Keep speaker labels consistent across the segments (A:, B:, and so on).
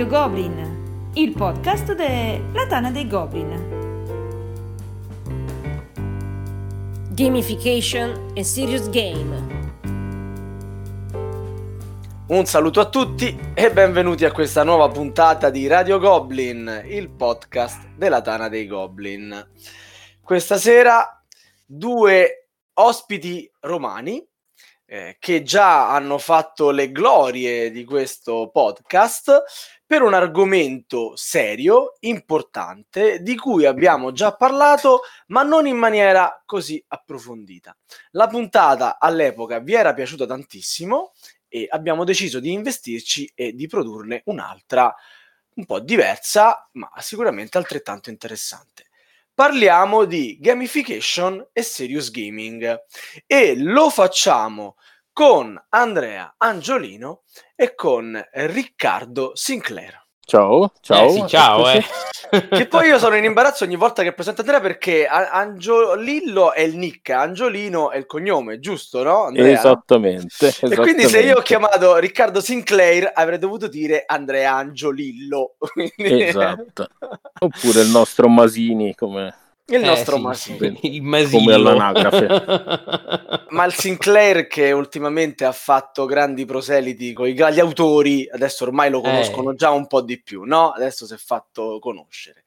A: Radio Goblin, il podcast della Tana dei Goblin.
B: Gamification e Serious Game.
C: Un saluto a tutti e benvenuti a questa nuova puntata di Radio Goblin, il podcast della Tana dei Goblin. Questa sera due ospiti romani eh, che già hanno fatto le glorie di questo podcast per un argomento serio, importante, di cui abbiamo già parlato, ma non in maniera così approfondita. La puntata all'epoca vi era piaciuta tantissimo e abbiamo deciso di investirci e di produrne un'altra un po' diversa, ma sicuramente altrettanto interessante parliamo di gamification e serious gaming e lo facciamo con Andrea Angiolino e con Riccardo Sinclair.
D: Ciao, ciao.
E: Eh sì, ciao, eh.
C: che poi io sono in imbarazzo ogni volta che presento Andrea perché Angiolillo è il nick, Angiolino è il cognome, giusto, no? Andrea?
D: Esattamente,
C: esattamente. E quindi se io ho chiamato Riccardo Sinclair avrei dovuto dire Andrea Angiolillo.
D: esatto. Oppure il nostro Masini come
C: il nostro eh, sì, Masini.
E: Il Masino.
D: Come all'anagrafe.
C: Ma il Sinclair che ultimamente ha fatto grandi proseliti con gli autori, adesso ormai lo conoscono eh. già un po' di più, no? Adesso si è fatto conoscere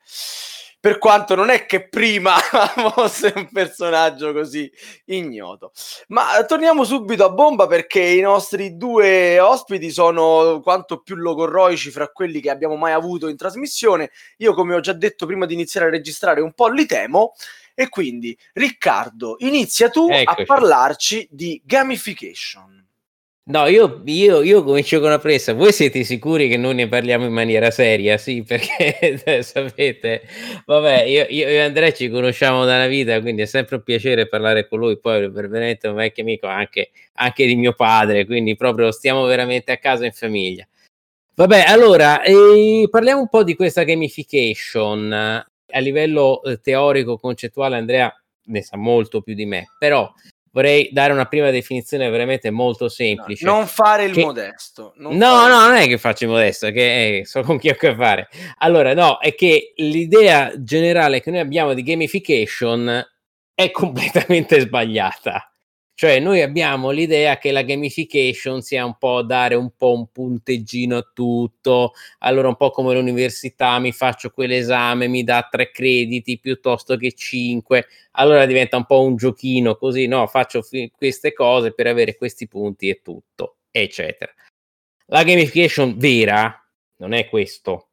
C: per quanto non è che prima fosse un personaggio così ignoto. Ma torniamo subito a bomba perché i nostri due ospiti sono quanto più logorroici fra quelli che abbiamo mai avuto in trasmissione. Io, come ho già detto prima di iniziare a registrare, un po' li temo. E quindi, Riccardo, inizia tu Eccoci. a parlarci di gamification.
E: No, io, io, io comincio con una pressa. Voi siete sicuri che noi ne parliamo in maniera seria? Sì, perché sapete, vabbè, io, io, e Andrea ci conosciamo da una vita, quindi è sempre un piacere parlare con lui. Poi, veramente un vecchio amico anche, anche di mio padre, quindi proprio stiamo veramente a casa in famiglia. Vabbè, allora eh, parliamo un po' di questa gamification a livello eh, teorico, concettuale. Andrea ne sa molto più di me, però vorrei dare una prima definizione veramente molto semplice.
C: No, non fare il che... modesto.
E: no, no, non è che faccio il modesto, che è, so con chi ho a che fare. Allora, no, è che l'idea generale che noi abbiamo di gamification è completamente sbagliata. Cioè, noi abbiamo l'idea che la gamification sia un po' dare un po' un punteggino a tutto. Allora, un po' come l'università, mi faccio quell'esame, mi dà tre crediti piuttosto che cinque. Allora diventa un po' un giochino così, no? Faccio fi- queste cose per avere questi punti e tutto, eccetera. La gamification vera non è questo.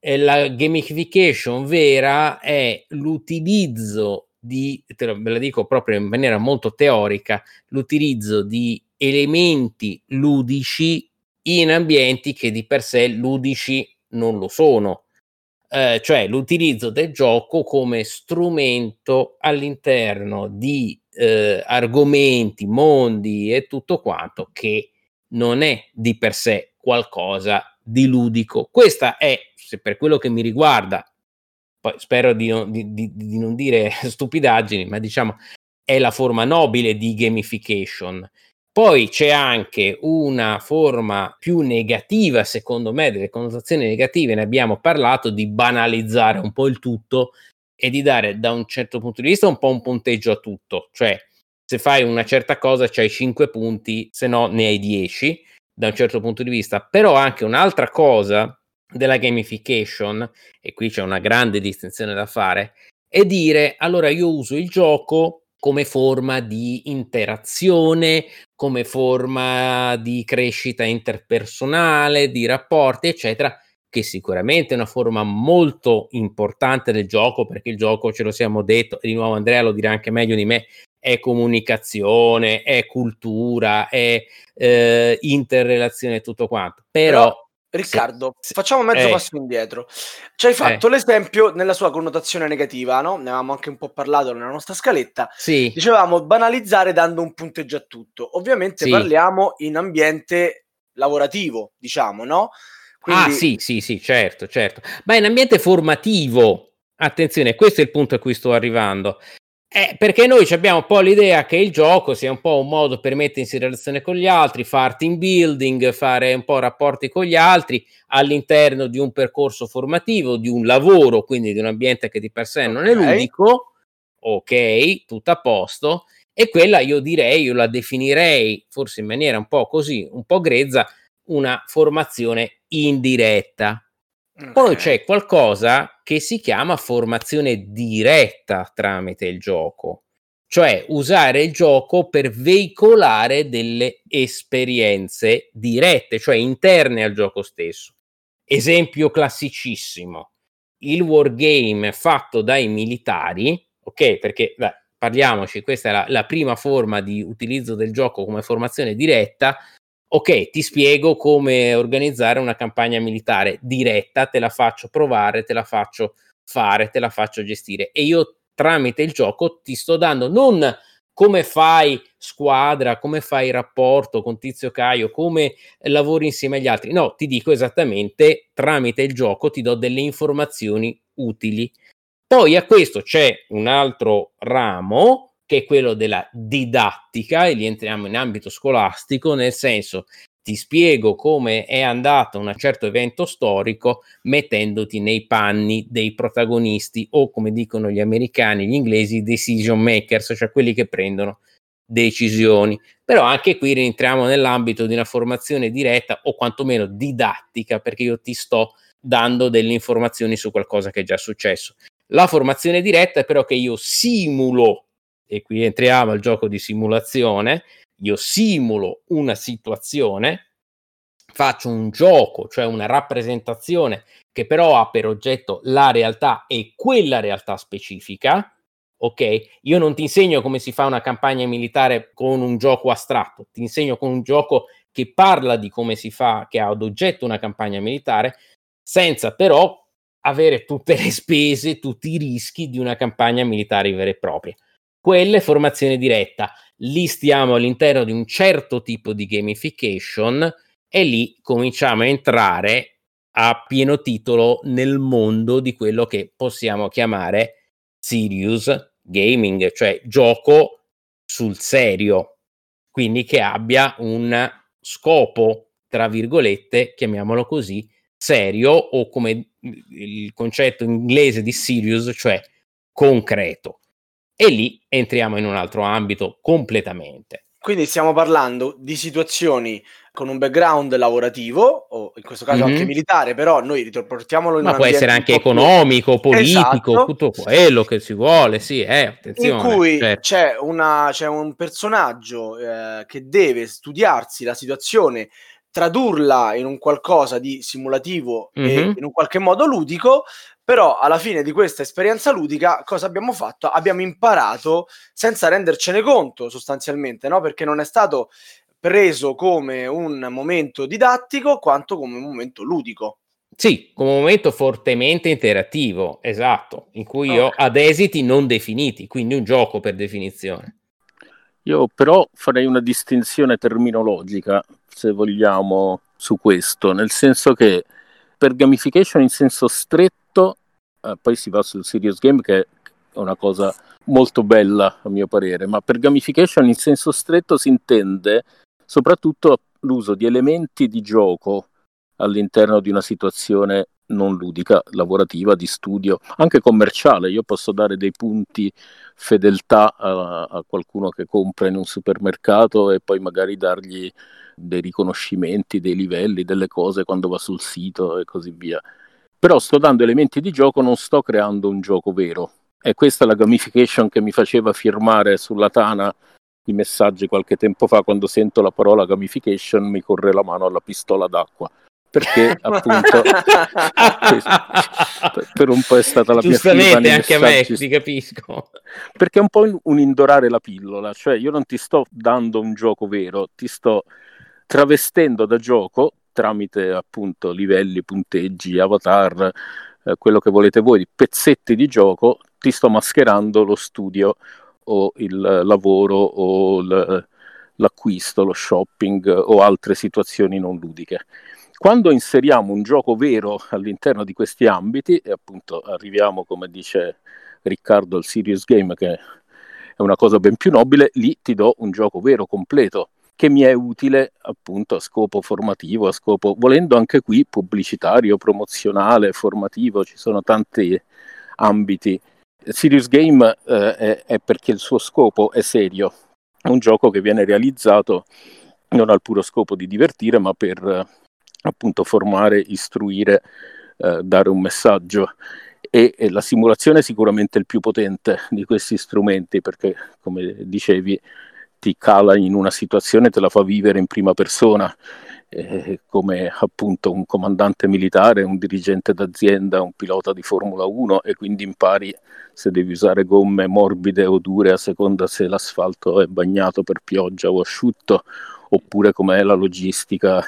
E: La gamification vera è l'utilizzo di, lo, ve la dico proprio in maniera molto teorica, l'utilizzo di elementi ludici in ambienti che di per sé ludici non lo sono. Eh, cioè l'utilizzo del gioco come strumento all'interno di eh, argomenti, mondi e tutto quanto che non è di per sé qualcosa di ludico. Questa è, se per quello che mi riguarda, poi spero di non, di, di, di non dire stupidaggini, ma diciamo è la forma nobile di gamification. Poi c'è anche una forma più negativa, secondo me, delle connotazioni negative, ne abbiamo parlato, di banalizzare un po' il tutto e di dare da un certo punto di vista un po' un punteggio a tutto, cioè se fai una certa cosa c'hai 5 punti, se no ne hai 10 da un certo punto di vista, però anche un'altra cosa della gamification, e qui c'è una grande distinzione da fare, è dire allora io uso il gioco come forma di interazione, come forma di crescita interpersonale, di rapporti, eccetera, che sicuramente è una forma molto importante del gioco, perché il gioco, ce lo siamo detto, e di nuovo Andrea lo dirà anche meglio di me, è comunicazione, è cultura, è eh, interrelazione tutto quanto. Però, Però
C: Riccardo, sì, facciamo mezzo eh. passo indietro. Ci hai fatto eh. l'esempio nella sua connotazione negativa, no? Ne avevamo anche un po' parlato nella nostra scaletta.
E: Sì.
C: Dicevamo banalizzare dando un punteggio a tutto. Ovviamente sì. parliamo in ambiente lavorativo, diciamo, no?
E: Quindi... Ah, sì, sì, sì, certo, certo. Ma in ambiente formativo, attenzione, questo è il punto a cui sto arrivando. Eh, perché noi abbiamo un po' l'idea che il gioco sia un po' un modo per mettersi in relazione con gli altri, fare team building, fare un po' rapporti con gli altri all'interno di un percorso formativo, di un lavoro, quindi di un ambiente che di per sé non è ludico. Ok, tutto a posto. E quella io direi, io la definirei forse in maniera un po' così, un po' grezza, una formazione indiretta. Poi c'è qualcosa che si chiama formazione diretta tramite il gioco, cioè usare il gioco per veicolare delle esperienze dirette, cioè interne al gioco stesso. Esempio classicissimo, il wargame fatto dai militari, ok? Perché beh, parliamoci, questa è la, la prima forma di utilizzo del gioco come formazione diretta, ok, ti spiego come organizzare una campagna militare diretta, te la faccio provare, te la faccio fare, te la faccio gestire e io tramite il gioco ti sto dando non come fai squadra, come fai rapporto con Tizio Caio, come lavori insieme agli altri. No, ti dico esattamente tramite il gioco ti do delle informazioni utili. Poi a questo c'è un altro ramo che è quello della didattica, e lì entriamo in ambito scolastico, nel senso ti spiego come è andato un certo evento storico mettendoti nei panni dei protagonisti o come dicono gli americani, gli inglesi, decision makers, cioè quelli che prendono decisioni. Però anche qui rientriamo nell'ambito di una formazione diretta o quantomeno didattica, perché io ti sto dando delle informazioni su qualcosa che è già successo. La formazione diretta è però che io simulo e qui entriamo al gioco di simulazione, io simulo una situazione, faccio un gioco, cioè una rappresentazione che però ha per oggetto la realtà e quella realtà specifica, ok? Io non ti insegno come si fa una campagna militare con un gioco astratto, ti insegno con un gioco che parla di come si fa, che ha ad oggetto una campagna militare, senza però avere tutte le spese, tutti i rischi di una campagna militare vera e propria quelle formazione diretta. Lì stiamo all'interno di un certo tipo di gamification e lì cominciamo a entrare a pieno titolo nel mondo di quello che possiamo chiamare serious gaming, cioè gioco sul serio, quindi che abbia un scopo, tra virgolette, chiamiamolo così, serio o come il concetto inglese di serious, cioè concreto e lì entriamo in un altro ambito completamente.
C: Quindi stiamo parlando di situazioni con un background lavorativo, o in questo caso mm-hmm. anche militare, però noi riportiamolo in
E: Ma può essere anche economico, più... politico, esatto. tutto quello che si vuole, sì, eh, attenzione.
C: In cui certo. c'è, una, c'è, un personaggio eh, che deve studiarsi la situazione tradurla in un qualcosa di simulativo mm-hmm. e in un qualche modo ludico però alla fine di questa esperienza ludica, cosa abbiamo fatto? Abbiamo imparato senza rendercene conto sostanzialmente, no? Perché non è stato preso come un momento didattico quanto come un momento ludico.
E: Sì, come un momento fortemente interattivo, esatto, in cui okay. ho ad esiti non definiti, quindi un gioco per definizione.
D: Io però farei una distinzione terminologica, se vogliamo, su questo, nel senso che per gamification in senso stretto eh, poi si va sul serious game che è una cosa molto bella a mio parere, ma per gamification in senso stretto si intende soprattutto l'uso di elementi di gioco all'interno di una situazione non ludica, lavorativa, di studio, anche commerciale. Io posso dare dei punti fedeltà a, a, qualcuno che compra in un supermercato e poi magari dargli dei riconoscimenti, dei livelli, delle cose quando va sul sito e così via però sto dando elementi di gioco, non sto creando un gioco vero. E questa è la gamification che mi faceva firmare sulla Tana i messaggi qualche tempo fa. Quando sento la parola gamification mi corre la mano alla pistola d'acqua. Perché appunto per un po' è stata la mia
E: giustamente anche a me ti capisco.
D: Perché è un po' un indorare la pillola cioè io non ti sto dando un gioco vero ti sto travestendo da gioco tramite appunto livelli, punteggi, avatar, eh, quello che volete voi, pezzetti di gioco, ti sto mascherando lo studio o il lavoro o l- l'acquisto, lo shopping o altre situazioni non ludiche. Quando inseriamo un gioco vero all'interno di questi ambiti, e appunto arriviamo, come dice Riccardo, al serious game, che è una cosa ben più nobile, lì ti do un gioco vero, completo, che mi è utile appunto a scopo formativo, a scopo, volendo anche qui pubblicitario, promozionale, formativo, ci sono tanti ambiti. Serious Game eh, è, è perché il suo scopo è serio, è un gioco che viene realizzato non al puro scopo di divertire, ma per appunto formare, istruire, eh, dare un messaggio. E, e, la simulazione è sicuramente il più potente di questi strumenti perché, come dicevi, ti cala in una situazione, te la fa vivere in prima persona, eh, come appunto un comandante militare, un dirigente d'azienda, un pilota di Formula 1 e quindi impari se devi usare gomme morbide o dure a seconda se l'asfalto è bagnato per pioggia o asciutto, oppure com'è la logistica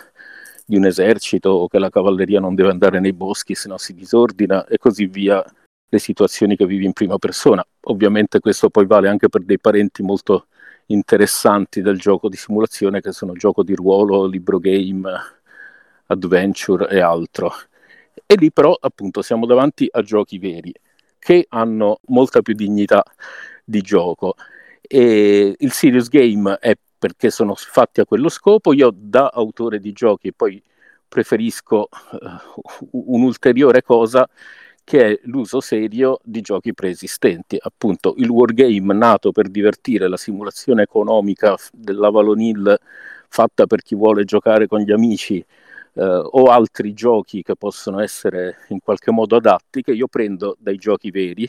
D: di un esercito o che la cavalleria non deve andare nei boschi se no si disordina e così via le situazioni che vivi in prima persona. Ovviamente questo poi vale anche per dei parenti molto interessanti del gioco di simulazione che sono gioco di ruolo, libro game, adventure e altro. E lì però appunto siamo davanti a giochi veri che hanno molta più dignità di gioco e il serious game è perché sono fatti a quello scopo. Io da autore di giochi poi preferisco uh, un'ulteriore cosa che è l'uso serio di giochi preesistenti. Appunto, il wargame nato per divertire, la simulazione economica dell'Avalon Hill fatta per chi vuole giocare con gli amici eh, o altri giochi che possono essere in qualche modo adatti, che io prendo dai giochi veri,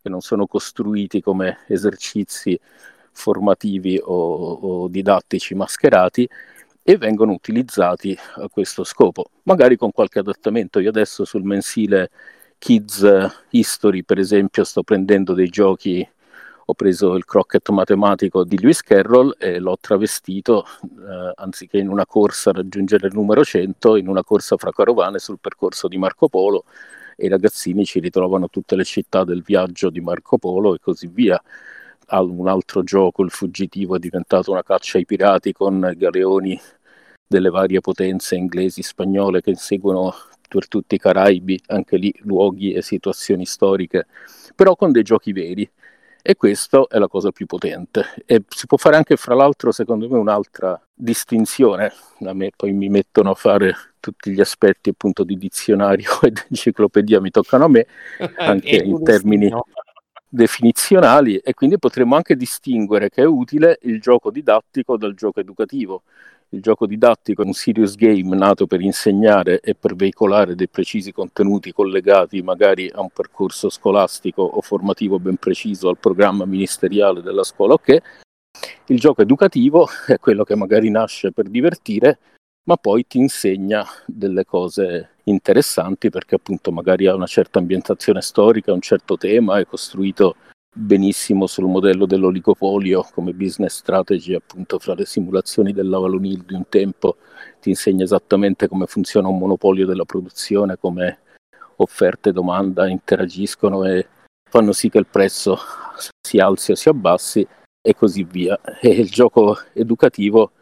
D: che non sono costruiti come esercizi formativi o, o didattici mascherati, e vengono utilizzati a questo scopo, magari con qualche adattamento. Io adesso sul mensile Kids History, per esempio, sto prendendo dei giochi, ho preso il croquet matematico di Lewis Carroll e l'ho travestito, eh, anziché in una corsa a raggiungere il numero 100, in una corsa fra carovane sul percorso di Marco Polo e i ragazzini ci ritrovano tutte le città del viaggio di Marco Polo e così via. Un altro gioco, il fuggitivo, è diventato una caccia ai pirati con galeoni delle varie potenze inglesi, spagnole che inseguono per tutti i Caraibi, anche lì luoghi e situazioni storiche, però con dei giochi veri. E questa è la cosa più potente. E si può fare anche, fra l'altro, secondo me, un'altra distinzione. A me poi mi mettono a fare tutti gli aspetti appunto di dizionario e di enciclopedia, mi toccano a me, anche in termini definizionali, e quindi potremmo anche distinguere che è utile il gioco didattico dal gioco educativo il gioco didattico è un serious game nato per insegnare e per veicolare dei precisi contenuti collegati magari a un percorso scolastico o formativo ben preciso al programma ministeriale della scuola ok. Il gioco educativo è quello che magari nasce per divertire, ma poi ti insegna delle cose interessanti perché appunto magari ha una certa ambientazione storica, un certo tema, è costruito benissimo sul modello dell'oligopolio come business strategy appunto fra le simulazioni dell'Avalon Hill di un tempo ti insegna esattamente come funziona un monopolio della produzione come offerta e domanda interagiscono e fanno sì che il prezzo si alzi o si abbassi e così via. E il gioco educativo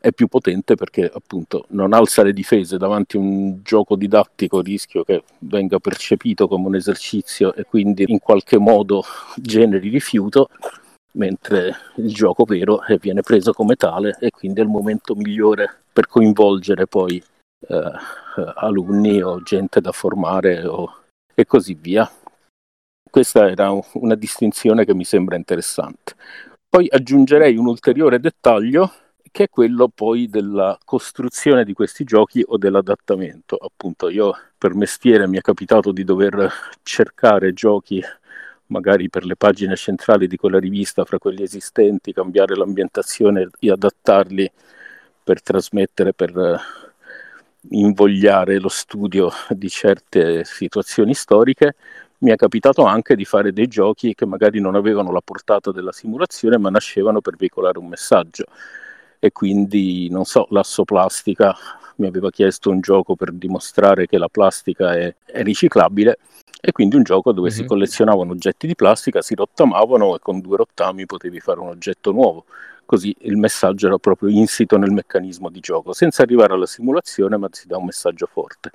D: è più potente perché appunto non alza le difese davanti a un gioco didattico, rischio che venga percepito come un esercizio e quindi in qualche modo generi rifiuto, mentre il gioco vero viene preso come tale e quindi è il momento migliore per coinvolgere poi eh, alunni o gente da formare o, e così via. Questa era una distinzione che mi sembra interessante. Poi aggiungerei un ulteriore dettaglio che è quello poi della costruzione di questi giochi o dell'adattamento. Appunto, io per mestiere mi è capitato di dover cercare giochi magari per le pagine centrali di quella rivista, fra quelli esistenti, cambiare l'ambientazione e adattarli per trasmettere, per invogliare lo studio di certe situazioni storiche. Mi è capitato anche di fare dei giochi che magari non avevano la portata della simulazione, ma nascevano per veicolare un messaggio e quindi non so, l'assoplastica mi aveva chiesto un gioco per dimostrare che la plastica è, è riciclabile e quindi un gioco dove mm-hmm. si mhm. collezionavano oggetti di plastica, si rottamavano e con due rottami potevi fare un oggetto nuovo. Così il messaggio era proprio insito nel meccanismo di gioco, senza arrivare alla simulazione, ma si dà un messaggio forte.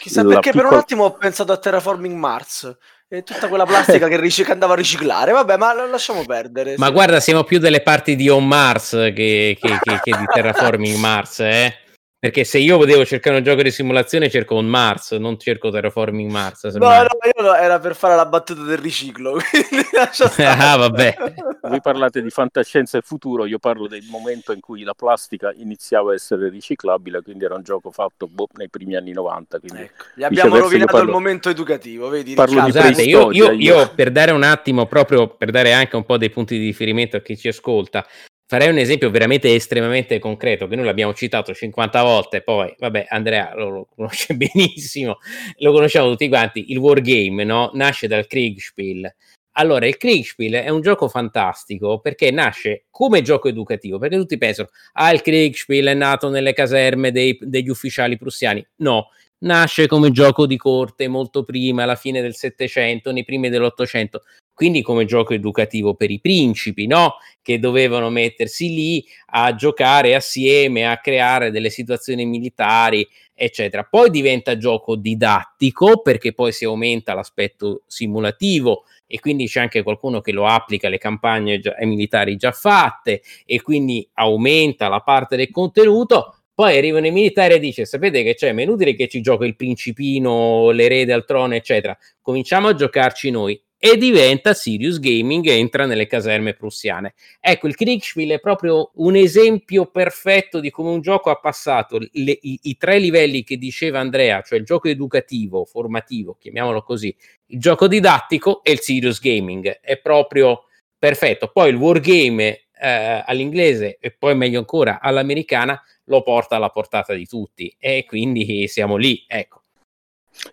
C: Chissà la perché piccola... per un attimo ho pensato a Terraforming Mars e tutta quella plastica che, ric- che andava a riciclare. Vabbè, ma lo lasciamo perdere.
E: Ma
C: sì.
E: guarda, siamo più delle parti di On Mars che, che, che, che di Terraforming Mars, eh? Perché se io devo cercare un gioco di simulazione, cerco un Mars, non cerco Terraforming Mars.
C: No, no, io no, era per fare la battuta del riciclo.
E: ah, vabbè.
D: Voi parlate di fantascienza e futuro, io parlo del momento in cui la plastica iniziava a essere riciclabile, quindi era un gioco fatto boh, nei primi anni 90.
C: Ecco, gli abbiamo rovinato parlo... il momento educativo, vedi?
D: Parlo
E: Scusate, io, io, io per dare un attimo, proprio per dare anche un po' dei punti di riferimento a chi ci ascolta, farei un esempio veramente estremamente concreto che noi l'abbiamo citato 50 volte poi vabbè Andrea lo, lo conosce benissimo lo conosciamo tutti quanti il wargame no? nasce dal Kriegspiel allora il Kriegspiel è un gioco fantastico perché nasce come gioco educativo perché tutti pensano ah il Kriegspiel è nato nelle caserme dei, degli ufficiali prussiani no nasce come gioco di corte molto prima alla fine del Settecento nei primi dell'Ottocento quindi come gioco educativo per i principi, no? Che dovevano mettersi lì a giocare assieme, a creare delle situazioni militari, eccetera. Poi diventa gioco didattico perché poi si aumenta l'aspetto simulativo e quindi c'è anche qualcuno che lo applica alle campagne già, militari già fatte e quindi aumenta la parte del contenuto. Poi arrivano i militari e dice: Sapete che c'è? Ma è inutile che ci gioca il principino, l'erede al trono, eccetera. Cominciamo a giocarci noi e diventa Sirius Gaming e entra nelle caserme prussiane. Ecco, il Kriegspiel è proprio un esempio perfetto di come un gioco ha passato le, i, i, tre livelli che diceva Andrea, cioè il gioco educativo, formativo, chiamiamolo così, il gioco didattico e il Sirius Gaming. È proprio perfetto. Poi il wargame eh, all'inglese e poi meglio ancora all'americana lo porta alla portata di tutti e quindi siamo lì, ecco.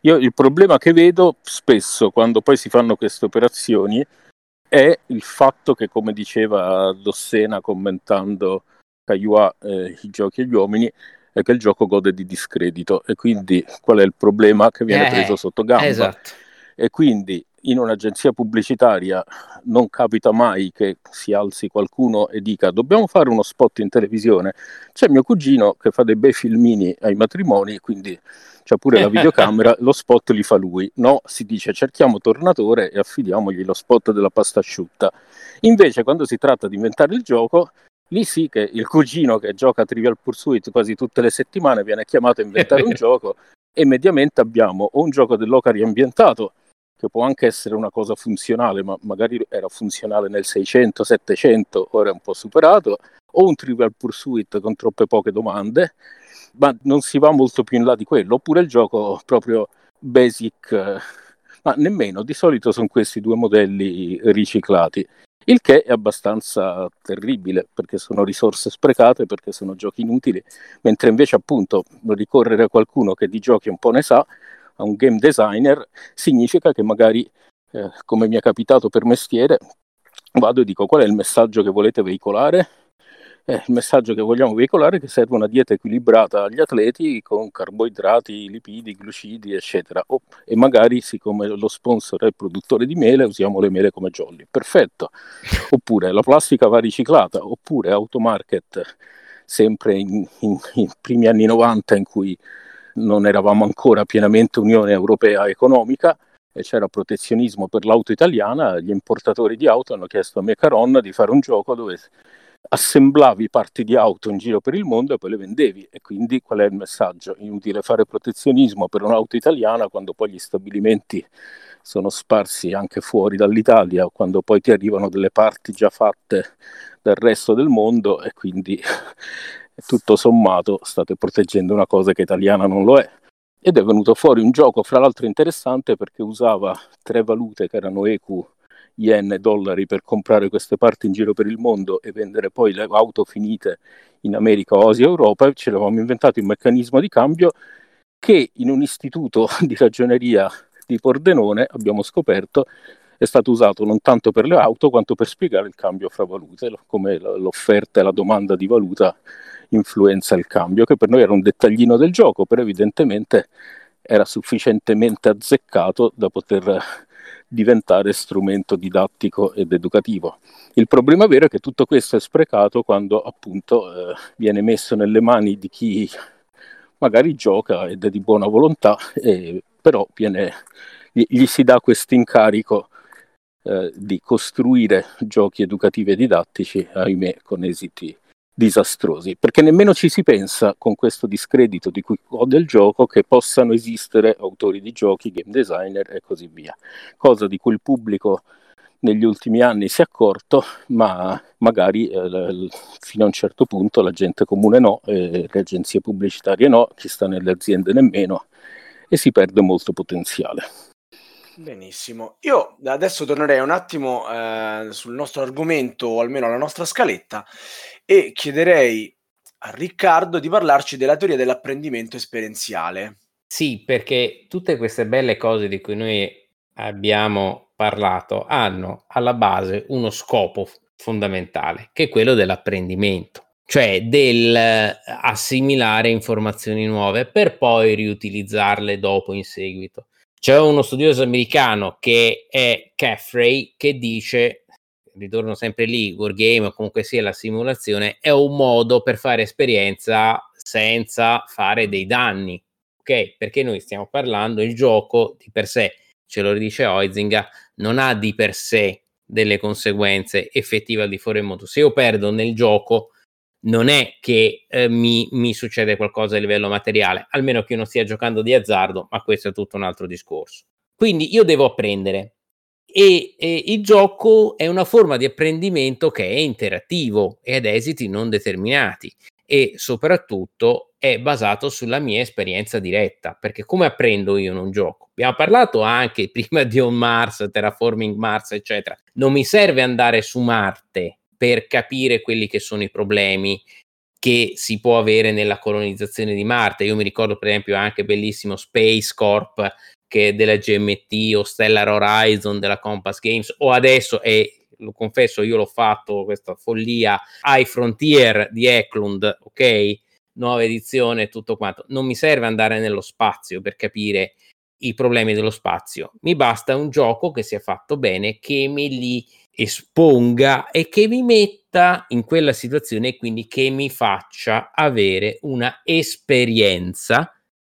D: Io il problema che vedo spesso quando poi si fanno queste operazioni è il fatto che, come diceva Dossena commentando Cagliua, eh, i giochi e gli uomini, è che il gioco gode di discredito e quindi qual è il problema che viene eh, preso sotto gamba?
E: Esatto.
D: E quindi in un'agenzia pubblicitaria non capita mai che si alzi qualcuno e dica dobbiamo fare uno spot in televisione. C'è mio cugino che fa dei bei filmini ai matrimoni, quindi c'ha pure la videocamera, lo spot li fa lui. No, si dice cerchiamo Tornatore e affidiamogli lo spot della pasta asciutta. Invece quando si tratta di inventare il gioco, lì sì che il cugino che gioca a Trivial Pursuit quasi tutte le settimane viene chiamato a inventare un gioco e mediamente abbiamo o un gioco dell'oca riambientato che può anche essere una cosa funzionale, ma magari era funzionale nel 600, 700, ora è un po' superato, o un Trivial Pursuit con troppe poche domande, ma non si va molto più in là di quello, oppure il gioco proprio basic, ma nemmeno, di solito sono questi due modelli riciclati, il che è abbastanza terribile perché sono risorse sprecate, perché sono giochi inutili, mentre invece appunto ricorrere a qualcuno che di giochi un po' ne sa, a un game designer, significa che magari, eh, come mi è capitato per mestiere, vado e dico qual è il messaggio che volete veicolare. Eh, il messaggio che vogliamo veicolare è che serve una dieta equilibrata agli atleti con carboidrati, lipidi, glucidi, eccetera. Oh, e magari, siccome lo sponsor è il produttore di mele, usiamo le mele come jolly. Perfetto. Oppure la plastica va riciclata, oppure automarket, sempre in, in, in primi anni 90 in cui non eravamo ancora pienamente Unione Europea economica e c'era protezionismo per l'auto italiana, gli importatori di auto hanno chiesto a Mecaron di fare un gioco dove assemblavi parti di auto in giro per il mondo e poi le vendevi. E quindi qual è il messaggio? Inutile fare protezionismo per un'auto italiana quando poi gli stabilimenti sono sparsi anche fuori dall'Italia, quando poi ti arrivano delle parti già fatte dal resto del mondo e quindi tutto sommato state proteggendo una cosa che italiana non lo è. Ed è venuto fuori un gioco, fra l'altro interessante, perché usava tre valute che erano EQ, yen e dollari per comprare queste parti in giro per il mondo e vendere poi le auto finite in America, Asia Europa. E ce l'avevamo inventato un meccanismo di cambio che in un istituto di ragioneria di Pordenone abbiamo scoperto è stato usato non tanto per le auto quanto per spiegare il cambio fra valute, come l'offerta e la domanda di valuta influenza il cambio, che per noi era un dettaglino del gioco, però evidentemente era sufficientemente azzeccato da poter diventare strumento didattico ed educativo. Il problema vero è che tutto questo è sprecato quando appunto eh, viene messo nelle mani di chi magari gioca ed è di buona volontà, e, però viene gli si dà questo incarico eh, di costruire giochi educativi e didattici, ahimè, con esiti disastrosi, perché nemmeno ci si pensa con questo discredito di cui ho del gioco che possano esistere autori di giochi, game designer e così via, cosa di cui il pubblico negli ultimi anni si è accorto, ma magari eh, fino a un certo punto la gente comune no, eh, le agenzie pubblicitarie no, chi sta nelle aziende nemmeno e si perde molto potenziale.
C: Benissimo, io adesso tornerei un attimo eh, sul nostro argomento, o almeno alla nostra scaletta, e chiederei a Riccardo di parlarci della teoria dell'apprendimento esperienziale.
E: Sì, perché tutte queste belle cose di cui noi abbiamo parlato hanno alla base uno scopo fondamentale, che è quello dell'apprendimento, cioè del assimilare informazioni nuove per poi riutilizzarle dopo in seguito. C'è uno studioso americano che è Caffrey che dice, ritorno sempre lì, Wargame o comunque sia la simulazione, è un modo per fare esperienza senza fare dei danni, ok? Perché noi stiamo parlando, il gioco di per sé, ce lo dice Oizinga, non ha di per sé delle conseguenze effettive al di fuori del mondo. Se io perdo nel gioco, non è che eh, mi, mi, succede qualcosa a livello materiale, almeno che io non stia giocando di azzardo, ma questo è tutto un altro discorso. Quindi io devo apprendere e, e il gioco è una forma di apprendimento che è interattivo e ad esiti non determinati e soprattutto è basato sulla mia esperienza diretta, perché come apprendo io in un gioco? Abbiamo parlato anche prima di On Mars, Terraforming Mars, eccetera. Non mi serve andare su Marte per capire quelli che sono i problemi che si può avere nella colonizzazione di Marte. Io mi ricordo per esempio anche bellissimo Space Corp che è della GMT o Stellar Horizon della Compass Games o adesso e lo confesso io l'ho fatto questa follia High Frontier di Eklund, ok? Nuova edizione tutto quanto. Non mi serve andare nello spazio per capire i problemi dello spazio. Mi basta un gioco che sia fatto bene, che me li esponga e che mi metta in quella situazione e quindi che mi faccia avere una esperienza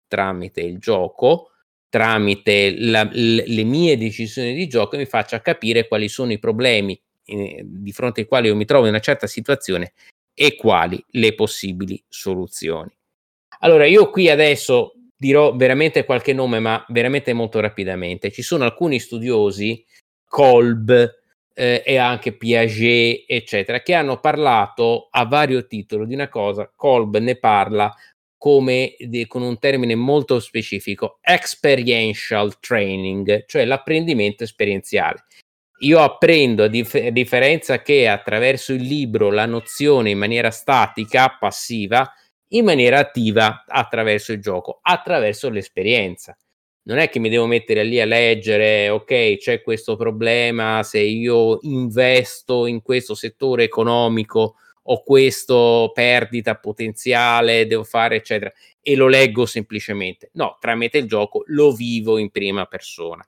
E: tramite il gioco, tramite la, le, mie decisioni di gioco, mi faccia capire quali sono i problemi eh, di fronte ai quali io mi trovo in una certa situazione e quali le possibili soluzioni. Allora, io qui adesso dirò veramente qualche nome, ma veramente molto rapidamente. Ci sono alcuni studiosi, Kolb, eh, e anche Piaget, eccetera, che hanno parlato a vario titolo di una cosa, Kolb ne parla come di, con un termine molto specifico, experiential training, cioè l'apprendimento esperienziale. Io apprendo, a, dif- a differenza che attraverso il libro la nozione in maniera statica, passiva, in maniera attiva attraverso il gioco, attraverso l'esperienza non è che mi devo mettere lì a leggere, ok, c'è questo problema, se io investo in questo settore economico ho questo perdita potenziale, devo fare, eccetera, e lo leggo semplicemente. No, tramite il gioco lo vivo in prima persona.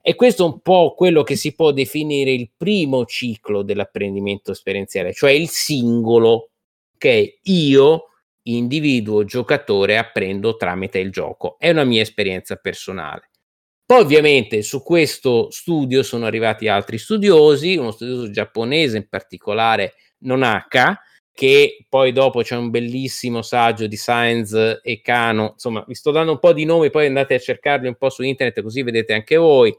E: E questo è un po' quello che si può definire il primo ciclo dell'apprendimento esperienziale, cioè il singolo che io individuo, giocatore, apprendo tramite il gioco. È una mia esperienza personale. Poi ovviamente su questo studio sono arrivati altri studiosi, uno studioso giapponese in particolare, Nonaka, che poi dopo c'è un bellissimo saggio di Sainz e Kano, insomma vi sto dando un po' di nomi, poi andate a cercarli un po' su internet così vedete anche voi,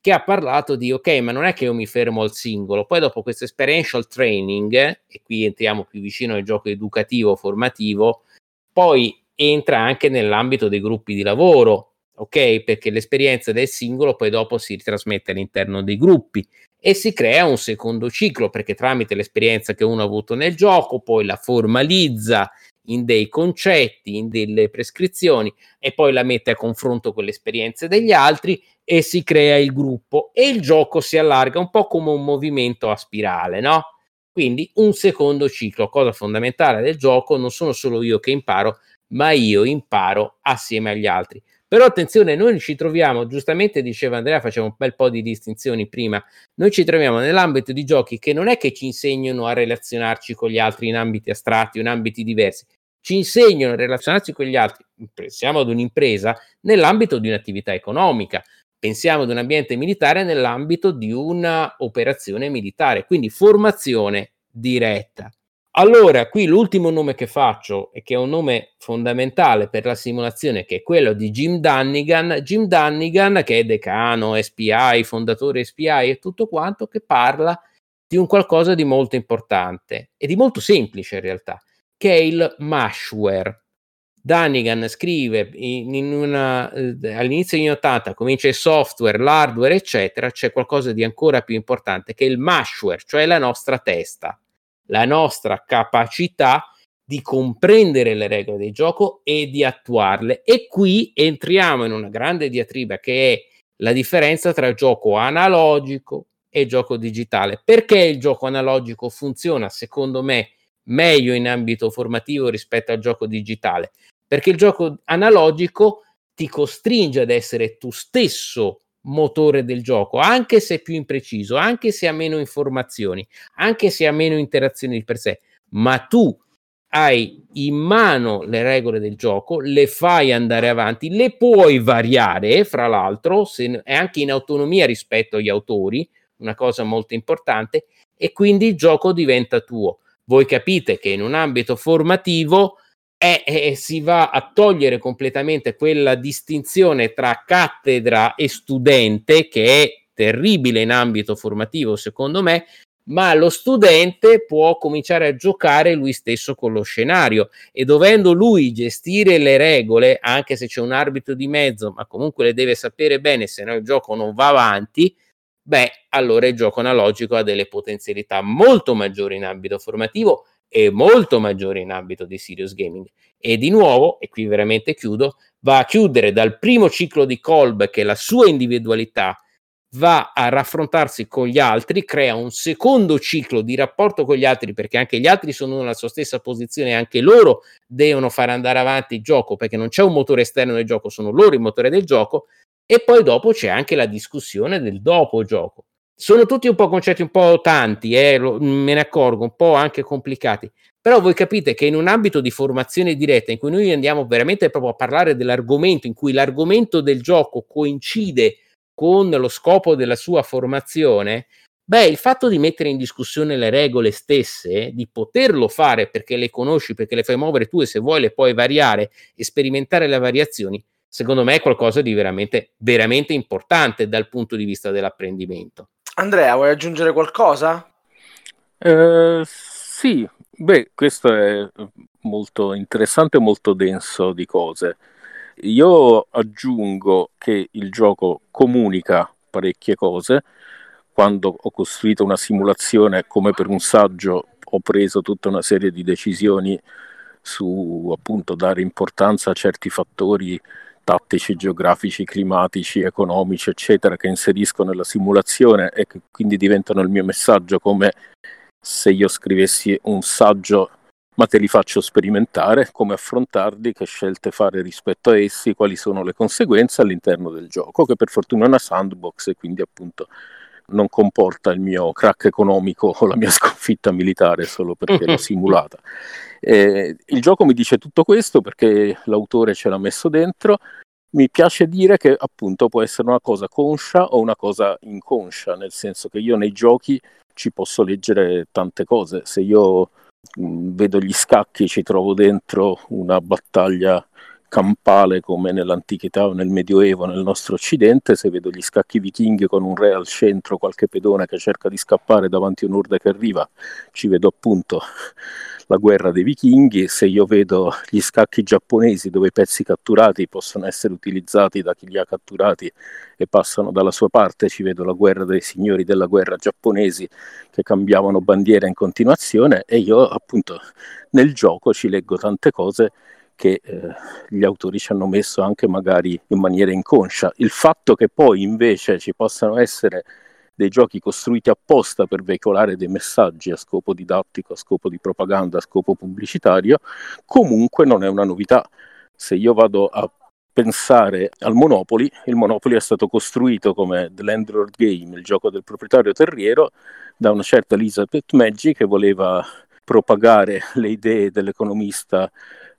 E: che ha parlato di ok, ma non è che io mi fermo al singolo, poi dopo questo experiential training, e qui entriamo più vicino al gioco educativo, formativo, poi entra anche nell'ambito dei gruppi di lavoro, ok? Perché l'esperienza del singolo poi dopo si trasmette all'interno dei gruppi e si crea un secondo ciclo perché tramite l'esperienza che uno ha avuto nel gioco poi la formalizza in dei concetti, in delle prescrizioni e poi la mette a confronto con le esperienze degli altri e si crea il gruppo e il gioco si allarga un po' come un movimento a spirale, no? Quindi un secondo ciclo, cosa fondamentale del gioco, non sono solo io che imparo, ma io imparo assieme agli altri. Però attenzione, noi ci troviamo, giustamente diceva Andrea, faceva un bel po' di distinzioni prima, noi ci troviamo nell'ambito di giochi che non è che ci insegnano a relazionarci con gli altri in ambiti astratti o in ambiti diversi, ci insegnano a relazionarci con gli altri, siamo ad un'impresa, nell'ambito di un'attività economica pensiamo ad un ambiente militare nell'ambito di una operazione militare, quindi formazione diretta. Allora, qui l'ultimo nome che faccio e che è un nome fondamentale per la simulazione, che è quello di Jim Dunnigan. Jim Dunnigan, che è decano, SPI, fondatore SPI e tutto quanto, che parla di un qualcosa di molto importante e di molto semplice in realtà, che è il mashware. Dunnigan scrive in, in una, eh, all'inizio degli anni 80 comincia il software, l'hardware, eccetera, c'è qualcosa di ancora più importante che è il mashware, cioè la nostra testa la nostra capacità di comprendere le regole del gioco e di attuarle. E qui entriamo in una grande diatriba che è la differenza tra gioco analogico e gioco digitale. Perché il gioco analogico funziona, secondo me, meglio in ambito formativo rispetto al gioco digitale? Perché il gioco analogico ti costringe ad essere tu stesso motore del gioco, anche se più impreciso, anche se ha meno informazioni, anche se ha meno interazioni di per sé, ma tu hai in mano le regole del gioco, le fai andare avanti, le puoi variare, fra l'altro, se, è anche in autonomia rispetto agli autori, una cosa molto importante, e quindi il gioco diventa tuo. Voi capite che in un ambito formativo e, si va a togliere completamente quella distinzione tra cattedra e studente che è terribile in ambito formativo secondo me ma lo studente può cominciare a giocare lui stesso con lo scenario. E dovendo lui gestire le regole, anche se c'è un arbitro di mezzo, ma comunque le deve sapere bene, se no il gioco non va avanti, beh, allora il gioco analogico ha delle potenzialità molto maggiori in ambito formativo molto maggiore in ambito di serious gaming. E di nuovo, e qui veramente chiudo, va a chiudere dal primo ciclo di Kolb che la sua individualità va a raffrontarsi con gli altri, crea un secondo ciclo di rapporto con gli altri perché anche gli altri sono nella sua stessa posizione e anche loro devono fare andare avanti il gioco perché non c'è un motore esterno del gioco, sono loro il motore del gioco e poi dopo c'è anche la discussione del dopo gioco sono tutti un po' concetti un po' tanti, eh, lo, me ne accorgo, un po' anche complicati. Però voi capite che in un ambito di formazione diretta in cui noi andiamo veramente proprio a parlare dell'argomento, in cui l'argomento del gioco coincide con lo scopo della sua formazione, beh, il fatto di mettere in discussione le regole stesse, di poterlo fare perché le conosci, perché le fai muovere tu e se vuoi le puoi variare sperimentare le variazioni, secondo me è qualcosa di veramente, veramente importante dal punto di vista dell'apprendimento.
C: Andrea, vuoi aggiungere qualcosa?
D: Eh, sì, beh, questo è molto interessante molto denso di cose. Io aggiungo che il gioco comunica parecchie cose. Quando ho costruito una simulazione come per un saggio, ho preso tutta una serie di decisioni su appunto dare importanza a certi fattori tattici, geografici, climatici, economici, eccetera, che inserisco nella simulazione e che quindi diventano il mio messaggio come se io scrivessi un saggio ma te li faccio sperimentare, come affrontarli, che scelte fare rispetto a essi, quali sono le conseguenze all'interno del gioco, che per fortuna è una sandbox e quindi appunto non comporta il mio crack economico o la mia sconfitta militare solo perché l'ho simulata. Eh, il gioco mi dice tutto questo perché l'autore ce l'ha messo dentro. Mi piace dire che appunto può essere una cosa conscia o una cosa inconscia, nel senso che io nei giochi ci posso leggere tante cose. Se io mh, vedo gli scacchi ci trovo dentro una battaglia campale come nell'antichità o nel medioevo nel nostro occidente, se vedo gli scacchi vichinghi con un re al centro, qualche pedone che cerca di scappare davanti a un'urda che arriva, ci vedo appunto la guerra dei vichinghi, se io vedo gli scacchi giapponesi dove i pezzi catturati possono essere utilizzati da chi li ha catturati e passano dalla sua parte, ci vedo la guerra dei signori della guerra giapponesi che cambiavano bandiera in continuazione e io appunto nel gioco ci leggo tante cose che eh, gli autori ci hanno messo anche magari in maniera inconscia. Il fatto che poi invece ci possano essere dei giochi costruiti apposta per veicolare dei messaggi a scopo didattico, a scopo di propaganda, a scopo pubblicitario, comunque non è una novità. Se io vado a pensare al Monopoli, il Monopoli è stato costruito come The Landlord Game, il gioco del proprietario terriero, da una certa Elizabeth Maggi che voleva propagare le idee dell'economista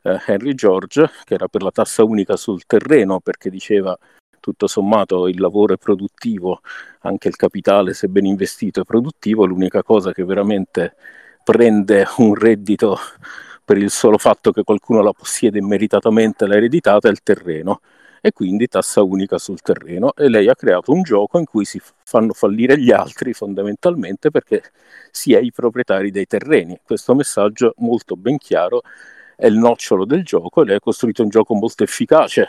D: eh, Henry George, che era per la tassa unica sul terreno, perché diceva tutto sommato il lavoro è produttivo, anche il capitale, se ben investito, è produttivo, l'unica cosa che veramente prende un reddito per il solo fatto che qualcuno la possiede immeritatamente, l'ha ereditata, è il terreno. E quindi tassa unica sul terreno. E lei ha creato un gioco in cui si fanno fallire gli altri fondamentalmente perché si è i proprietari dei terreni. Questo messaggio molto ben chiaro è il nocciolo del gioco e lei ha costruito un gioco molto efficace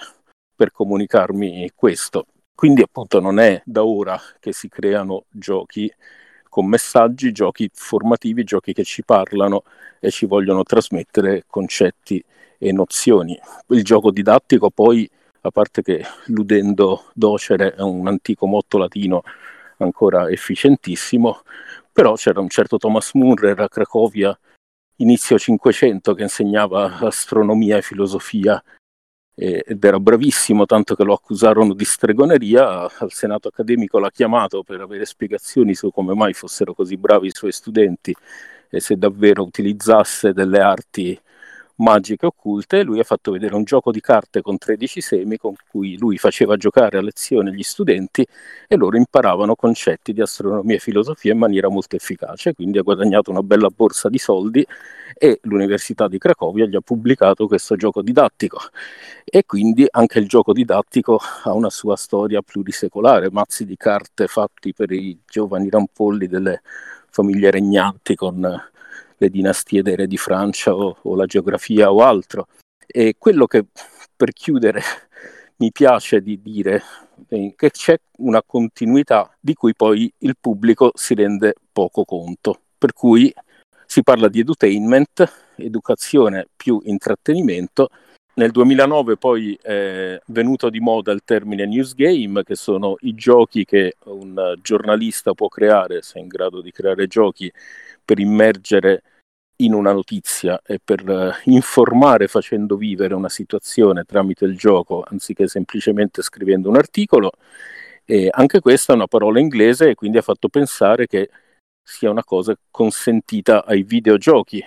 D: per comunicarmi questo. Quindi appunto non è da ora che si creano giochi con messaggi, giochi formativi, giochi che ci parlano e ci vogliono trasmettere concetti e nozioni. Il gioco didattico poi a parte che ludendo docere è un antico motto latino ancora efficientissimo, però c'era un certo Thomas Munrer a Cracovia inizio 500 che insegnava astronomia e filosofia ed era bravissimo, tanto che lo accusarono di stregoneria, al Senato accademico l'ha chiamato per avere spiegazioni su come mai fossero così bravi i suoi studenti e se davvero utilizzasse delle arti magiche occulte, lui ha fatto vedere un gioco di carte con 13 semi con cui lui faceva giocare a lezione gli studenti e loro imparavano concetti di astronomia e filosofia in maniera molto efficace, quindi ha guadagnato una bella borsa di soldi e l'Università di Cracovia gli ha pubblicato questo gioco didattico. E quindi anche il gioco didattico ha una sua storia plurisecolare, mazzi di carte fatti per i giovani rampolli delle famiglie regnanti con le dinastie dei re di Francia o, o la geografia o altro. E quello che per chiudere mi piace di dire è che c'è una continuità di cui poi il pubblico si rende poco conto. Per cui si parla di edutainment, educazione più intrattenimento. Nel 2009 poi è venuto di moda il termine news game, che sono i giochi che un giornalista può creare, se è in grado di creare giochi, per immergere in una notizia e per uh, informare facendo vivere una situazione tramite il gioco anziché semplicemente scrivendo un articolo. E anche questa è una parola inglese e quindi ha fatto pensare che sia una cosa consentita ai videogiochi.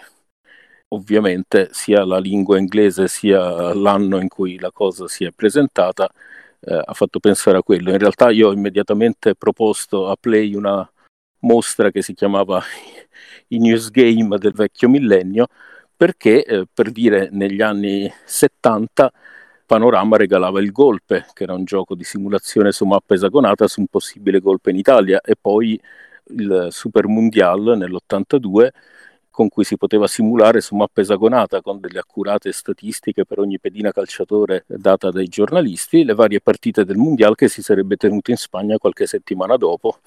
D: Ovviamente sia la lingua inglese sia l'anno in cui la cosa si è presentata eh, ha fatto pensare a quello. In realtà io ho immediatamente proposto a Play una mostra che si chiamava i news game del vecchio millennio, perché eh, per dire negli anni 70 Panorama regalava il Golpe, che era un gioco di simulazione su mappa esagonata su un possibile golpe in Italia, e poi il Super Mundial nell'82 con cui si poteva simulare su mappa esagonata con delle accurate statistiche per ogni pedina calciatore data dai giornalisti le varie partite del mondiale che si sarebbe tenuto in Spagna qualche settimana dopo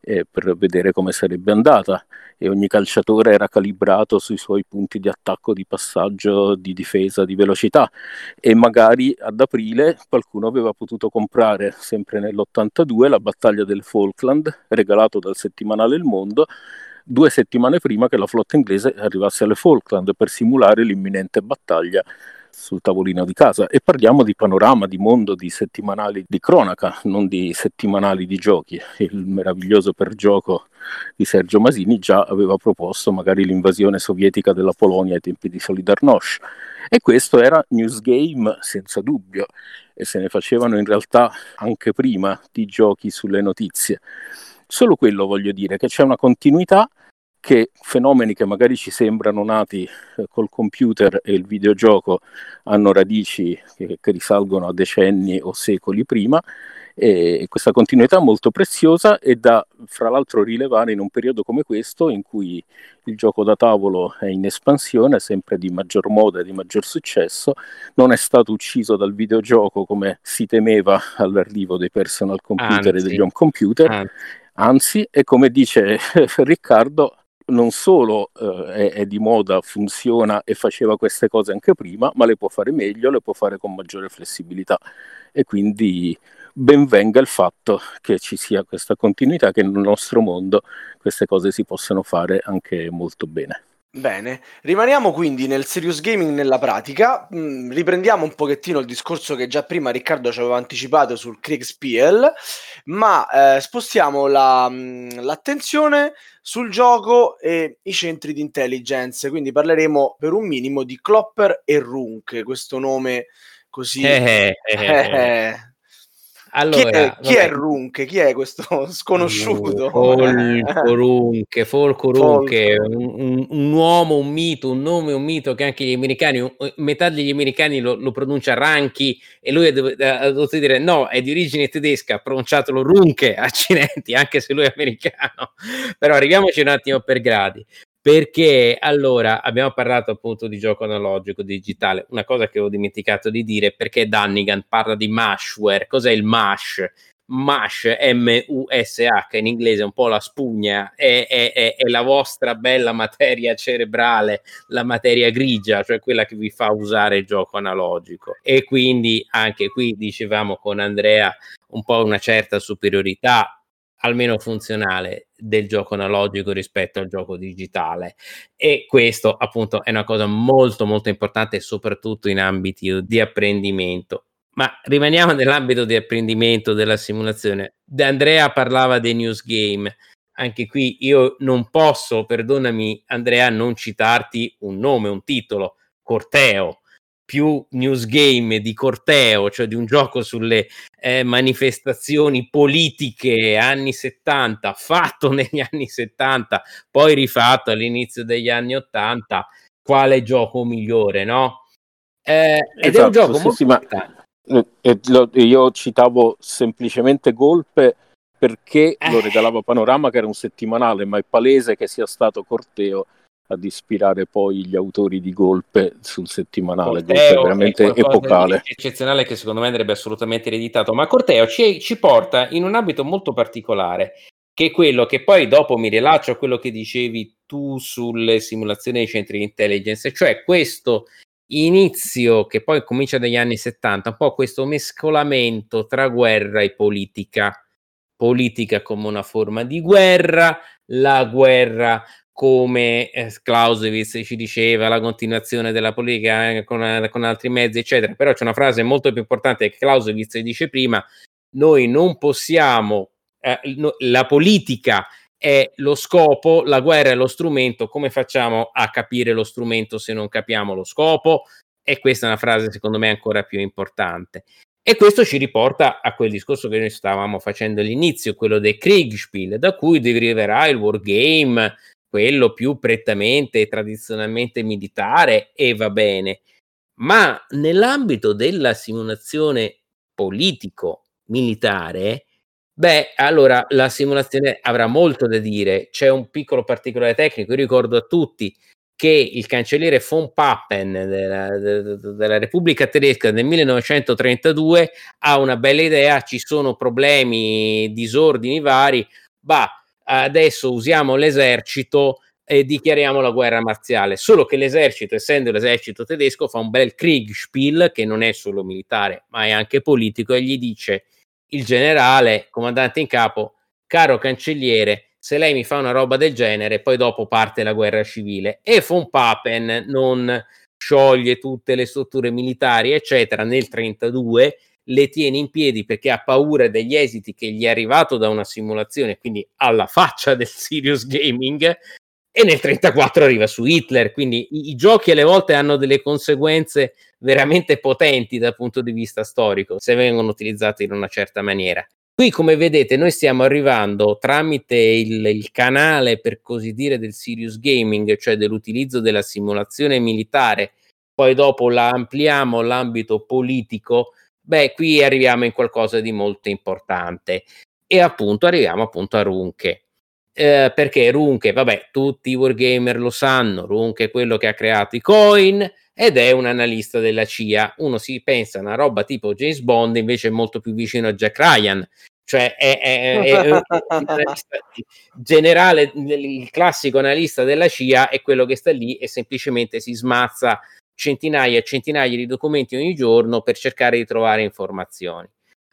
D: eh, per vedere come sarebbe andata. E ogni calciatore era calibrato sui suoi punti di attacco, di passaggio, di difesa, di velocità. E magari ad aprile qualcuno aveva potuto comprare sempre nell'82 la battaglia del Falkland regalato dal settimanale Il Mondo due settimane prima che la flotta inglese arrivasse alle Falkland per simulare l'imminente battaglia sul tavolino di casa e parliamo di panorama, di mondo, di settimanali di cronaca, non di settimanali di giochi. Il meraviglioso per gioco di Sergio Masini già aveva proposto magari l'invasione sovietica della Polonia ai tempi di Solidarnosc e questo era news game senza dubbio e se ne facevano in realtà anche prima di giochi sulle notizie. Solo quello voglio dire, che c'è una continuità che fenomeni che magari ci sembrano nati eh, col computer e il videogioco hanno radici che, che risalgono a decenni o secoli prima e questa continuità molto preziosa è da fra l'altro rilevare in un periodo come questo in cui il gioco da tavolo è in espansione, sempre di maggior moda e di maggior successo, non è stato ucciso dal videogioco come si temeva all'arrivo dei personal computer anzi, e degli home computer, anzi. anzi, e come dice Riccardo, non solo eh, è, è, di moda, funziona e faceva queste cose anche prima, ma le può fare meglio, le può fare con maggiore flessibilità. E quindi ben venga il fatto che ci sia questa continuità, che nel nostro mondo queste cose si possano fare anche molto bene.
C: Bene, rimaniamo quindi nel serious gaming nella pratica, mm, riprendiamo un pochettino il discorso che già prima Riccardo ci aveva anticipato sul Kriegspiel, ma eh, spostiamo la, mm, l'attenzione sul gioco e i centri di intelligence, quindi parleremo per un minimo di Klopper e Runk, questo nome così... Eh, eh, eh, eh.
E: Allora,
C: chi, è, chi è Runke? Chi è questo sconosciuto?
E: Folco Runke, Folco Runke, un, un- un uomo, un mito, un nome, un mito che anche gli americani, un- metà degli americani lo, lo pronuncia Ranchi e lui ha dov- ha dovuto dire no, è di origine tedesca, pronunciatelo Runke, accidenti, anche se lui è americano. Però arriviamoci un attimo per gradi. Perché allora abbiamo parlato appunto di gioco analogico digitale, una cosa che ho dimenticato di dire perché Dunnigan parla di mashware, cos'è il mash? Mash, M-U-S-H in inglese, è un po' la spugna, è, è- è- è la vostra bella materia cerebrale, la materia grigia, cioè quella che vi fa usare il gioco analogico. E quindi anche qui dicevamo con Andrea un po' una certa superiorità almeno funzionale del gioco analogico rispetto al gioco digitale. E questo appunto è una cosa molto molto importante soprattutto in ambiti di apprendimento. Ma rimaniamo nell'ambito di apprendimento della simulazione. De Andrea parlava dei news game. Anche qui io non posso perdonami Andrea non citarti un nome un titolo Corteo più news game di corteo, cioè di un gioco sulle eh, manifestazioni politiche anni 70, fatto negli anni 70, poi rifatto all'inizio degli anni 80, quale gioco migliore, no? Eh, ed è un
D: Esatto,
E: gioco
D: sì,
E: molto
D: sì, ma-. Eh, eh, lo- io citavo semplicemente Golpe perché lo
E: Eh.
D: regalava Panorama, che era un settimanale, ma è palese che sia stato Corteo ad ispirare poi gli autori di Golpe sul settimanale. Golpe è
E: Corteo
D: veramente
E: qualcosa
D: epocale.
E: eccezionale che secondo me andrebbe assolutamente ereditato, ma Corteo ci, ci porta in un ambito molto particolare, che è quello che poi dopo mi rilaccio a quello che dicevi tu sulle simulazioni dei centri di intelligence, cioè questo inizio che poi comincia dagli anni 70, un po' questo mescolamento tra guerra e politica, politica come una forma di guerra, la guerra come eh, Clausewitz ci diceva, la continuazione della politica eh, con, eh, con altri mezzi, eccetera. Però c'è una frase molto più importante che Clausewitz dice prima, noi non possiamo, eh, no- la politica è lo scopo, la guerra è lo strumento, come facciamo a capire lo strumento se non capiamo lo scopo? E questa è una frase secondo me ancora più importante. E questo ci riporta a quel discorso che noi stavamo facendo all'inizio, quello del Kriegspiel, da cui deriverà il wargame, quello più prettamente e tradizionalmente militare, e va bene. Ma nell'ambito della simulazione politico-militare, beh, allora la simulazione avrà molto da dire. C'è un piccolo particolare tecnico. Io ricordo a tutti che il cancelliere von Papen della, de- de- della Repubblica Tedesca nel 1932 ha una bella idea, ci sono problemi, disordini vari, bah, adesso usiamo l'esercito e dichiariamo la guerra marziale. Solo che l'esercito, essendo l'esercito tedesco, fa un bel Kriegspiel che non è solo militare, ma è anche politico e gli dice il generale, comandante in capo, caro cancelliere, se lei mi fa una roba del genere, poi dopo parte la guerra civile. E von Papen non scioglie tutte le strutture militari, eccetera, nel 32 le tiene in piedi perché ha paura degli esiti che gli è arrivato da una simulazione, quindi alla faccia del serious gaming, e nel 34 arriva su Hitler, quindi i, i giochi alle volte hanno delle conseguenze veramente potenti dal punto di vista storico se vengono utilizzati in una certa maniera. Qui, come vedete, noi stiamo arrivando tramite il, il canale, per così dire, del serious gaming, cioè dell'utilizzo della simulazione militare, poi dopo la ampliamo l'ambito politico, beh, qui arriviamo in qualcosa di molto importante. E appunto arriviamo appunto a Runke. Eh, perché Runke, vabbè, tutti i wargamer lo sanno, Runke è quello che ha creato i coin ed è un analista della CIA. Uno si pensa a una roba tipo James Bond, invece è molto più vicino a Jack Ryan, cioè è, è- è- un analista generale, il classico analista della CIA è quello che sta lì e semplicemente si smazza centinaia e centinaia di documenti ogni giorno per cercare di trovare informazioni.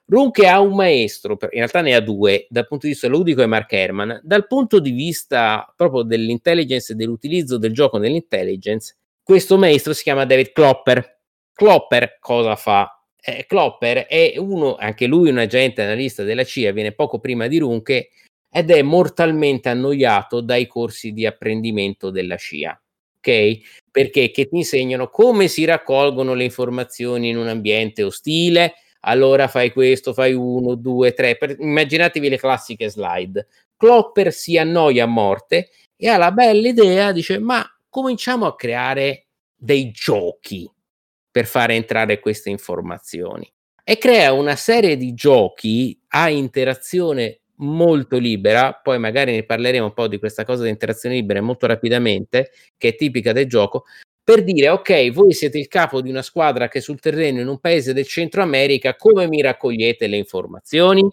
E: Runke ha un maestro, in realtà ne ha due, dal punto di vista ludico è Mark Herman, dal punto di vista proprio dell'intelligence e dell'utilizzo del gioco nell'intelligence, questo maestro si chiama David Klopper. Klopper cosa fa? Eh, Klopper è uno, anche lui un agente analista della CIA, viene poco prima di Runke ed è mortalmente annoiato dai corsi di apprendimento della CIA. Ok? Perché che ti insegnano come si raccolgono le informazioni in un ambiente ostile, allora fai questo, fai uno, due, tre. Per, immaginatevi le classiche slide. Clopper si annoia a morte e ha la bella idea, dice, ma cominciamo a creare dei giochi per fare entrare queste informazioni. E crea una serie di giochi a interazione molto libera, poi magari ne parleremo un po' di questa cosa di interazione libera molto rapidamente, che è tipica del gioco, per dire ok, voi siete il capo di una squadra che è sul terreno in un paese del Centro America, come mi raccogliete le informazioni?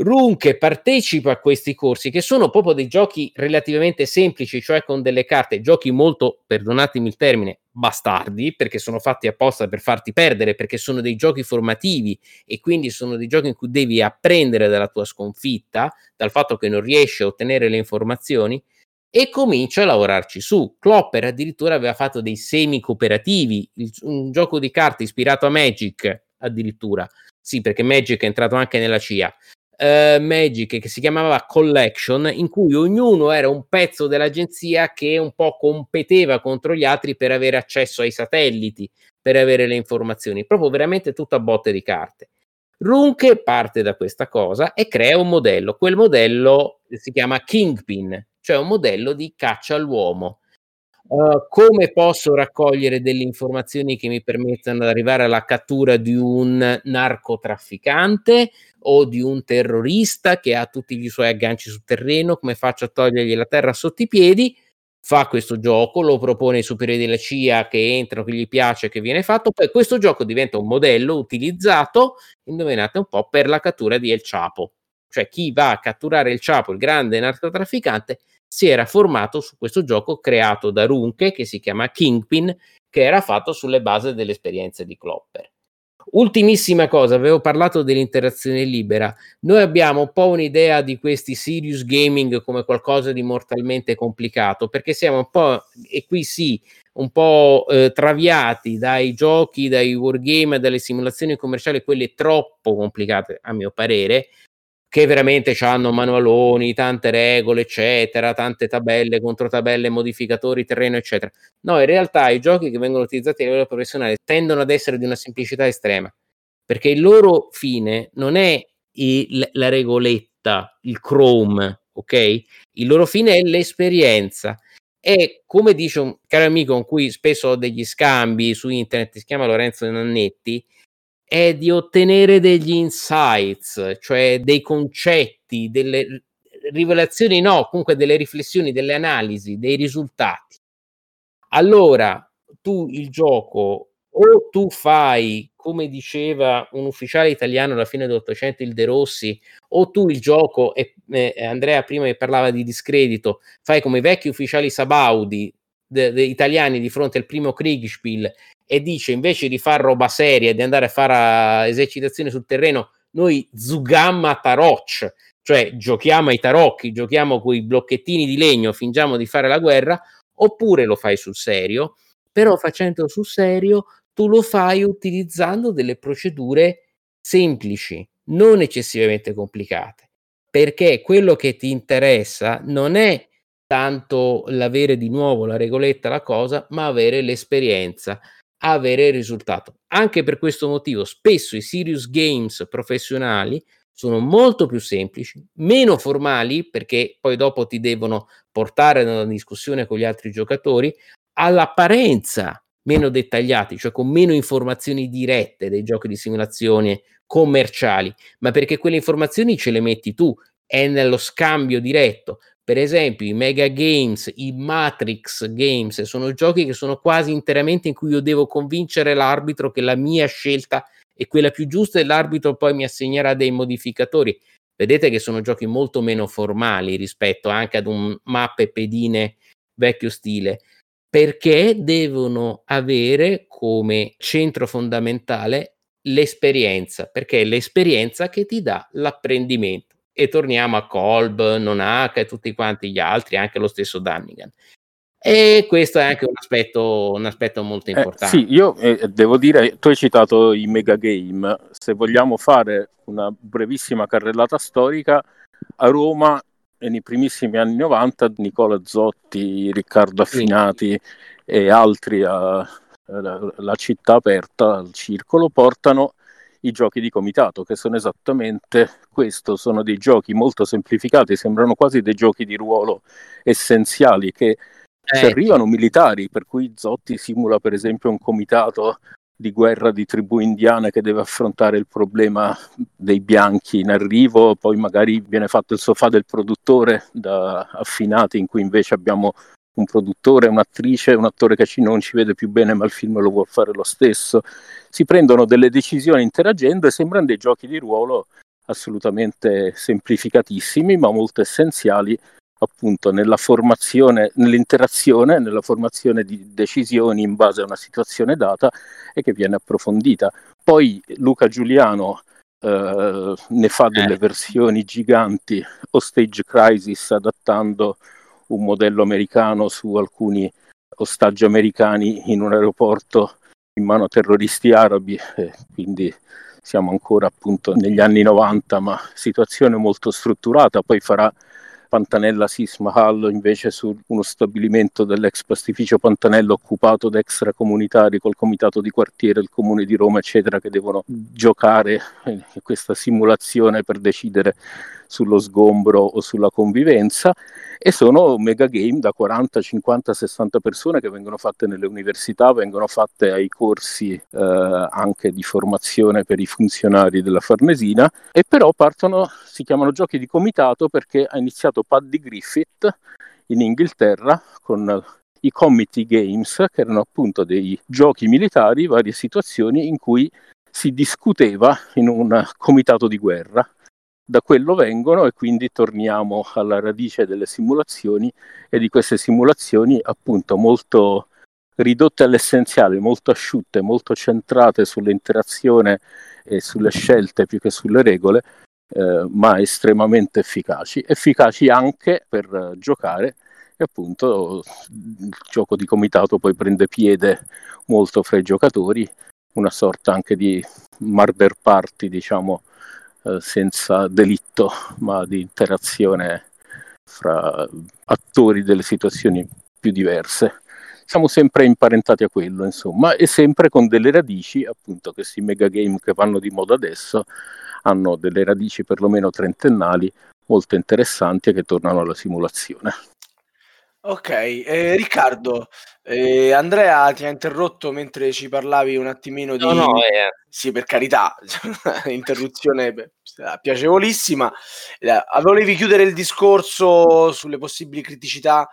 E: Runke partecipa a questi corsi che sono proprio dei giochi relativamente semplici, cioè con delle carte, giochi molto, perdonatemi il termine, bastardi, perché sono fatti apposta per farti perdere, perché sono dei giochi formativi e quindi sono dei giochi in cui devi apprendere dalla tua sconfitta, dal fatto che non riesci a ottenere le informazioni e comincia a lavorarci su. Clopper addirittura aveva fatto dei semi cooperativi, un gioco di carte ispirato a Magic addirittura. Sì, perché Magic è entrato anche nella CIA uh, Magic che si chiamava Collection, in cui ognuno era un pezzo dell'agenzia che un po' competeva contro gli altri per avere accesso ai satelliti, per avere le informazioni, proprio veramente tutto a botte di carte. Runke parte da questa cosa e crea un modello. Quel modello si chiama Kingpin, cioè un modello di caccia all'uomo. Uh, come posso raccogliere delle informazioni che mi permettano di arrivare alla cattura di un narcotrafficante o di un terrorista che ha tutti i suoi agganci sul terreno? Come faccio a togliergli la terra sotto i piedi? Fa questo gioco, lo propone ai superiori della CIA che entrano, che gli piace, che viene fatto. Poi questo gioco diventa un modello utilizzato, indovinate un po', per la cattura di El Chapo. Cioè chi va a catturare il Chapo, il grande narcotrafficante, si era formato su questo gioco creato da Runke che si chiama Kingpin, che era fatto sulle basi delle esperienze di Klopper. Ultimissima cosa, avevo parlato dell'interazione libera. Noi abbiamo un po' un'idea di questi serious gaming come qualcosa di mortalmente complicato, perché siamo un po', e qui sì, un po' eh, traviati dai giochi, dai wargame, dalle simulazioni commerciali, quelle troppo complicate, a mio parere, che veramente hanno manualoni, tante regole, eccetera, tante tabelle, controtabelle, modificatori, terreno, eccetera. No, in realtà i giochi che vengono utilizzati a livello professionale tendono ad essere di una semplicità estrema, perché il loro fine non è il, la regoletta, il Chrome, ok? Il loro fine è l'esperienza. E come dice un caro amico con cui spesso ho degli scambi su internet, si chiama Lorenzo Nannetti, è di ottenere degli insights, cioè dei concetti, delle rivelazioni, no, comunque delle riflessioni, delle analisi, dei risultati. Allora, tu il gioco o tu fai, come diceva un ufficiale italiano alla fine dell'Ottocento, il De Rossi, o tu il gioco, e eh, Andrea prima mi parlava di discredito, fai come i vecchi ufficiali sabaudi de, de italiani di fronte al primo Kriegspiel e dice invece di fare roba seria e di andare a fare esercitazioni sul terreno, noi zugamma taroc, cioè giochiamo ai tarocchi, giochiamo con i blocchettini di legno, fingiamo di fare la guerra, oppure lo fai sul serio, però facendolo sul serio tu lo fai utilizzando delle procedure semplici, non eccessivamente complicate, perché quello che ti interessa non è tanto l'avere di nuovo la regoletta, la cosa, ma avere l'esperienza, avere il risultato. Anche per questo motivo, spesso i serious games professionali sono molto più semplici, meno formali, perché poi dopo ti devono portare nella discussione con gli altri giocatori, all'apparenza meno dettagliati, cioè con meno informazioni dirette dei giochi di simulazione commerciali, ma perché quelle informazioni ce le metti tu, è nello scambio diretto. Per esempio, i Mega Games, i Matrix Games sono giochi che sono quasi interamente in cui io devo convincere l'arbitro che la mia scelta è quella più giusta e l'arbitro poi mi assegnerà dei modificatori. Vedete che sono giochi molto meno formali rispetto anche ad un mappe pedine vecchio stile, perché devono avere come centro fondamentale l'esperienza, perché è l'esperienza che ti dà l'apprendimento e torniamo a Kolb, Nonaka e tutti quanti gli altri, anche lo stesso Dannigan. E questo è anche un aspetto, un aspetto molto importante.
D: Eh, sì, io eh, devo dire, tu hai citato i mega game, se vogliamo fare una brevissima carrellata storica, a Roma nei primissimi anni 90 Nicola Zotti, Riccardo Affinati sì. e altri a, a, la città aperta al circolo portano i giochi di comitato, che sono esattamente questo, sono dei giochi molto semplificati, sembrano quasi dei giochi di ruolo essenziali che eh. ci arrivano militari, per cui Zotti simula per esempio un comitato di guerra di tribù indiane che deve affrontare il problema dei bianchi in arrivo, poi magari viene fatto il sofà del produttore da affinati in cui invece abbiamo un produttore, un'attrice, un attore che non ci vede più bene ma il film lo vuole fare lo stesso. Si prendono delle decisioni interagendo e sembrano dei giochi di ruolo assolutamente semplificatissimi ma molto essenziali appunto nella formazione, nell'interazione, nella formazione di decisioni in base a una situazione data e che viene approfondita. Poi Luca Giuliano eh, ne fa delle eh. versioni giganti, o Stage Crisis adattando un modello americano su alcuni ostaggi americani in un aeroporto in mano a terroristi arabi, quindi siamo ancora appunto negli anni 90, ma situazione molto strutturata, poi farà Pantanella Sismahal invece su uno stabilimento dell'ex pastificio Pantanello occupato da extracomunitari col comitato di quartiere, il comune di Roma eccetera che devono giocare in questa simulazione per decidere sullo sgombro o sulla convivenza e sono mega game da 40, 50, 60 persone che vengono fatte nelle università, vengono fatte ai corsi eh, anche di formazione per i funzionari della Farnesina e però partono, si chiamano giochi di comitato perché ha iniziato Paddy Griffith in Inghilterra con i committee games, che erano appunto dei giochi militari, varie situazioni in cui si discuteva in un comitato di guerra da quello vengono e quindi torniamo alla radice delle simulazioni e di queste simulazioni appunto molto ridotte all'essenziale, molto asciutte, molto centrate sull'interazione e sulle scelte più che sulle regole, eh, ma estremamente efficaci. Efficaci anche per giocare e appunto il gioco di comitato poi prende piede molto fra i giocatori, una sorta anche di murder party, diciamo, eh, senza delitto, ma di interazione fra attori delle situazioni più diverse. Siamo sempre imparentati a quello, insomma, e sempre con delle radici, appunto, questi megagame che vanno di moda adesso hanno delle radici perlomeno trentennali molto interessanti e che tornano alla simulazione.
C: Ok, eh, Riccardo, eh, Andrea ti ha interrotto mentre ci parlavi un attimino di...
E: No, no, eh.
C: Sì, per carità, interruzione piacevolissima. Eh, volevi chiudere il discorso sulle possibili criticità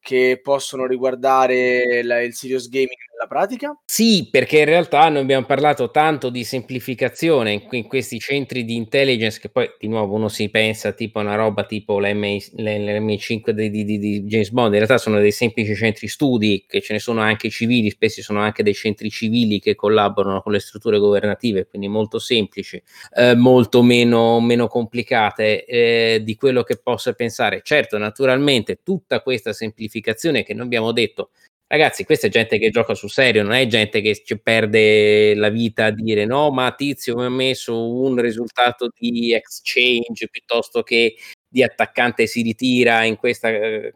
C: che possono riguardare la, il serious gaming nella pratica?
E: Sì, perché in realtà noi abbiamo parlato tanto di semplificazione in, in questi centri di intelligence che poi di nuovo uno si pensa tipo a una roba tipo l'MI5 di, di, di, James Bond, in realtà sono dei semplici centri studi che ce ne sono anche civili, spesso sono anche dei centri civili che collaborano con le strutture governative, quindi molto semplici, eh, molto meno, meno complicate eh, di quello che possa pensare. Certo, naturalmente tutta questa semplificazione che noi abbiamo detto Ragazzi, questa è gente che gioca sul serio, non è gente che ci perde la vita a dire no, ma Tizio mi ha messo un risultato di exchange piuttosto che di attaccante si ritira in questa eh,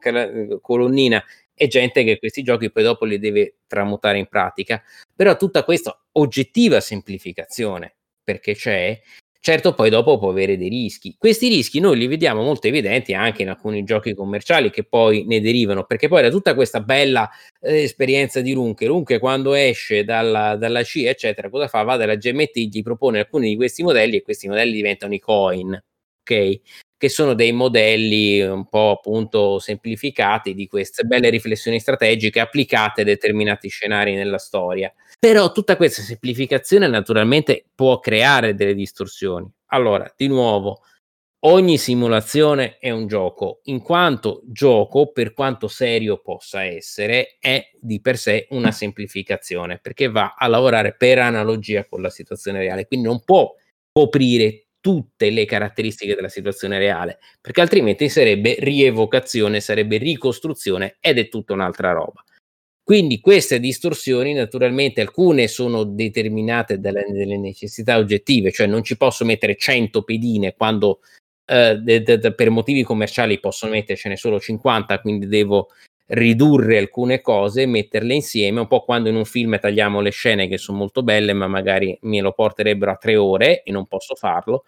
E: colonnina. È gente che questi giochi poi dopo li deve tramutare in pratica. Però tutta questa oggettiva semplificazione, perché c'è, Certo, poi dopo può avere dei rischi. Questi rischi noi li vediamo molto evidenti anche in alcuni giochi commerciali che poi ne derivano, perché poi da tutta questa bella eh, esperienza di Runke, Runke quando esce dalla, dalla CIA, eccetera, cosa fa? Va dalla GMT, gli propone alcuni di questi modelli e questi modelli diventano i coin, ok? Che sono dei modelli un po' appunto semplificati di queste belle riflessioni strategiche applicate a determinati scenari nella storia. Però tutta questa semplificazione naturalmente può creare delle distorsioni. Allora, di nuovo, ogni simulazione è un gioco, in quanto gioco, per quanto serio possa essere, è di per sé una semplificazione, perché va a lavorare per analogia con la situazione reale, quindi non può coprire tutte le caratteristiche della situazione reale, perché altrimenti sarebbe rievocazione, sarebbe ricostruzione ed è tutta un'altra roba. Quindi queste distorsioni, naturalmente, alcune sono determinate dalle, dalle necessità oggettive, cioè non ci posso mettere 100 pedine quando eh, de, de, per motivi commerciali posso mettercene solo 50, quindi devo ridurre alcune cose, metterle insieme, un po' quando in un film tagliamo le scene che sono molto belle, ma magari me lo porterebbero a tre ore e non posso farlo.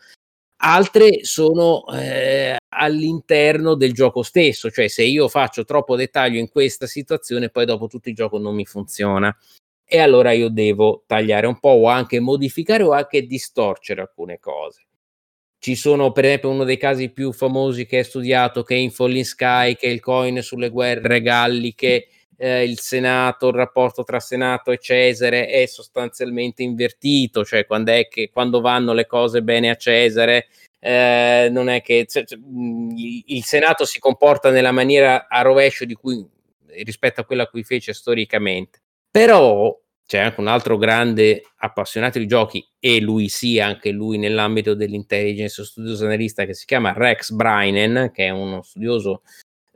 E: Altre sono eh, all'interno del gioco stesso, cioè se io faccio troppo dettaglio in questa situazione, poi dopo tutto il gioco non mi funziona. E allora io devo tagliare un po' o anche modificare o anche distorcere alcune cose. Ci sono, per esempio, uno dei casi più famosi che è studiato, che è in Falling Sky, che è il coin sulle guerre galliche, eh, il Senato, il rapporto tra Senato e Cesare è sostanzialmente invertito, cioè quando, è che, quando vanno le cose bene a Cesare, eh, non è che cioè, cioè il Senato si comporta nella maniera a rovescio di cui, rispetto a quella a cui fece storicamente. Però c'è anche un altro grande appassionato di giochi e lui sì, anche lui nell'ambito dell'intelligence studioso analista che si chiama Rex Brynen, che è uno studioso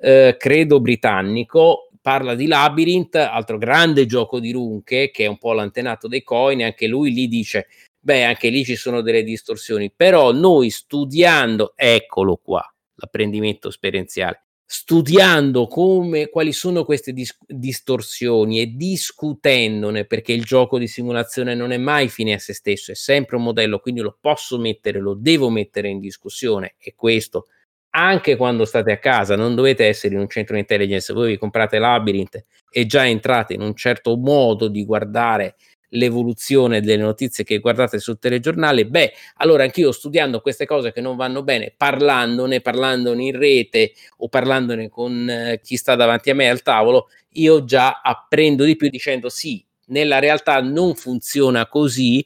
E: eh, credo britannico, parla di Labyrinth, altro grande gioco di Runche che è un po' l'antenato dei coin, anche lui lì dice beh, anche lì ci sono delle distorsioni, però noi studiando, eccolo qua, l'apprendimento esperienziale, studiando come, quali sono queste dis- distorsioni e discutendone, perché il gioco di simulazione non è mai fine a se stesso, è sempre un modello, quindi lo posso mettere, lo devo mettere in discussione e questo anche quando state a casa, non dovete essere in un centro di intelligence, voi vi comprate Labyrinth e già entrate in un certo modo di guardare l'evoluzione delle notizie che guardate sul telegiornale, beh, allora anch'io studiando queste cose che non vanno bene, parlandone, parlandone in rete o parlandone con eh, chi sta davanti a me al tavolo, io già apprendo di più dicendo sì, nella realtà non funziona così,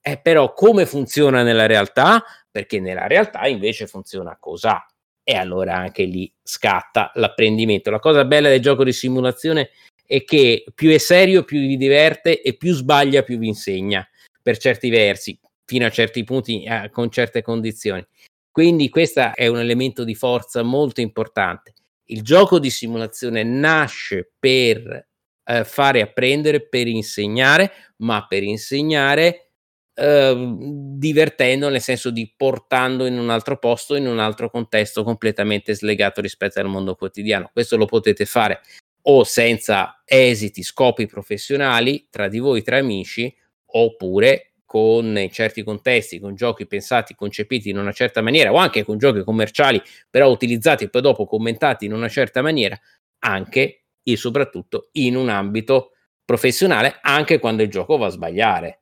E: eh, però come funziona nella realtà? Perché nella realtà invece funziona cos'ha. E allora anche lì scatta l'apprendimento. La cosa bella del gioco di simulazione è che più è serio, più vi diverte e più sbaglia, più vi insegna per certi versi, fino a certi punti, eh, con certe condizioni. Quindi questo è un elemento di forza molto importante. Il gioco di simulazione nasce per eh, fare apprendere, per insegnare, ma per insegnare eh, divertendo, nel senso di portando in un altro posto, in un altro contesto completamente slegato rispetto al mondo quotidiano. Questo lo potete fare o senza esiti, scopi professionali tra di voi, tra amici, oppure con certi contesti, con giochi pensati, concepiti in una certa maniera, o anche con giochi commerciali, però utilizzati e poi dopo commentati in una certa maniera, anche e soprattutto in un ambito professionale, anche quando il gioco va a sbagliare.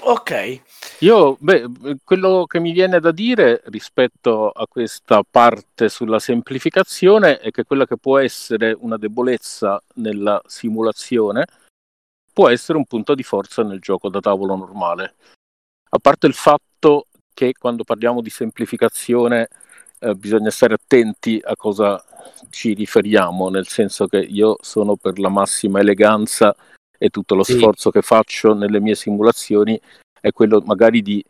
C: Ok.
D: Io, beh, quello che mi viene da dire rispetto a questa parte sulla semplificazione è che quella che può essere una debolezza nella simulazione può essere un punto di forza nel gioco da tavolo normale. A parte il fatto che quando parliamo di semplificazione eh, bisogna stare attenti a cosa ci riferiamo, nel senso che io sono per la massima eleganza e tutto lo sì. sforzo che faccio nelle mie simulazioni è quello magari di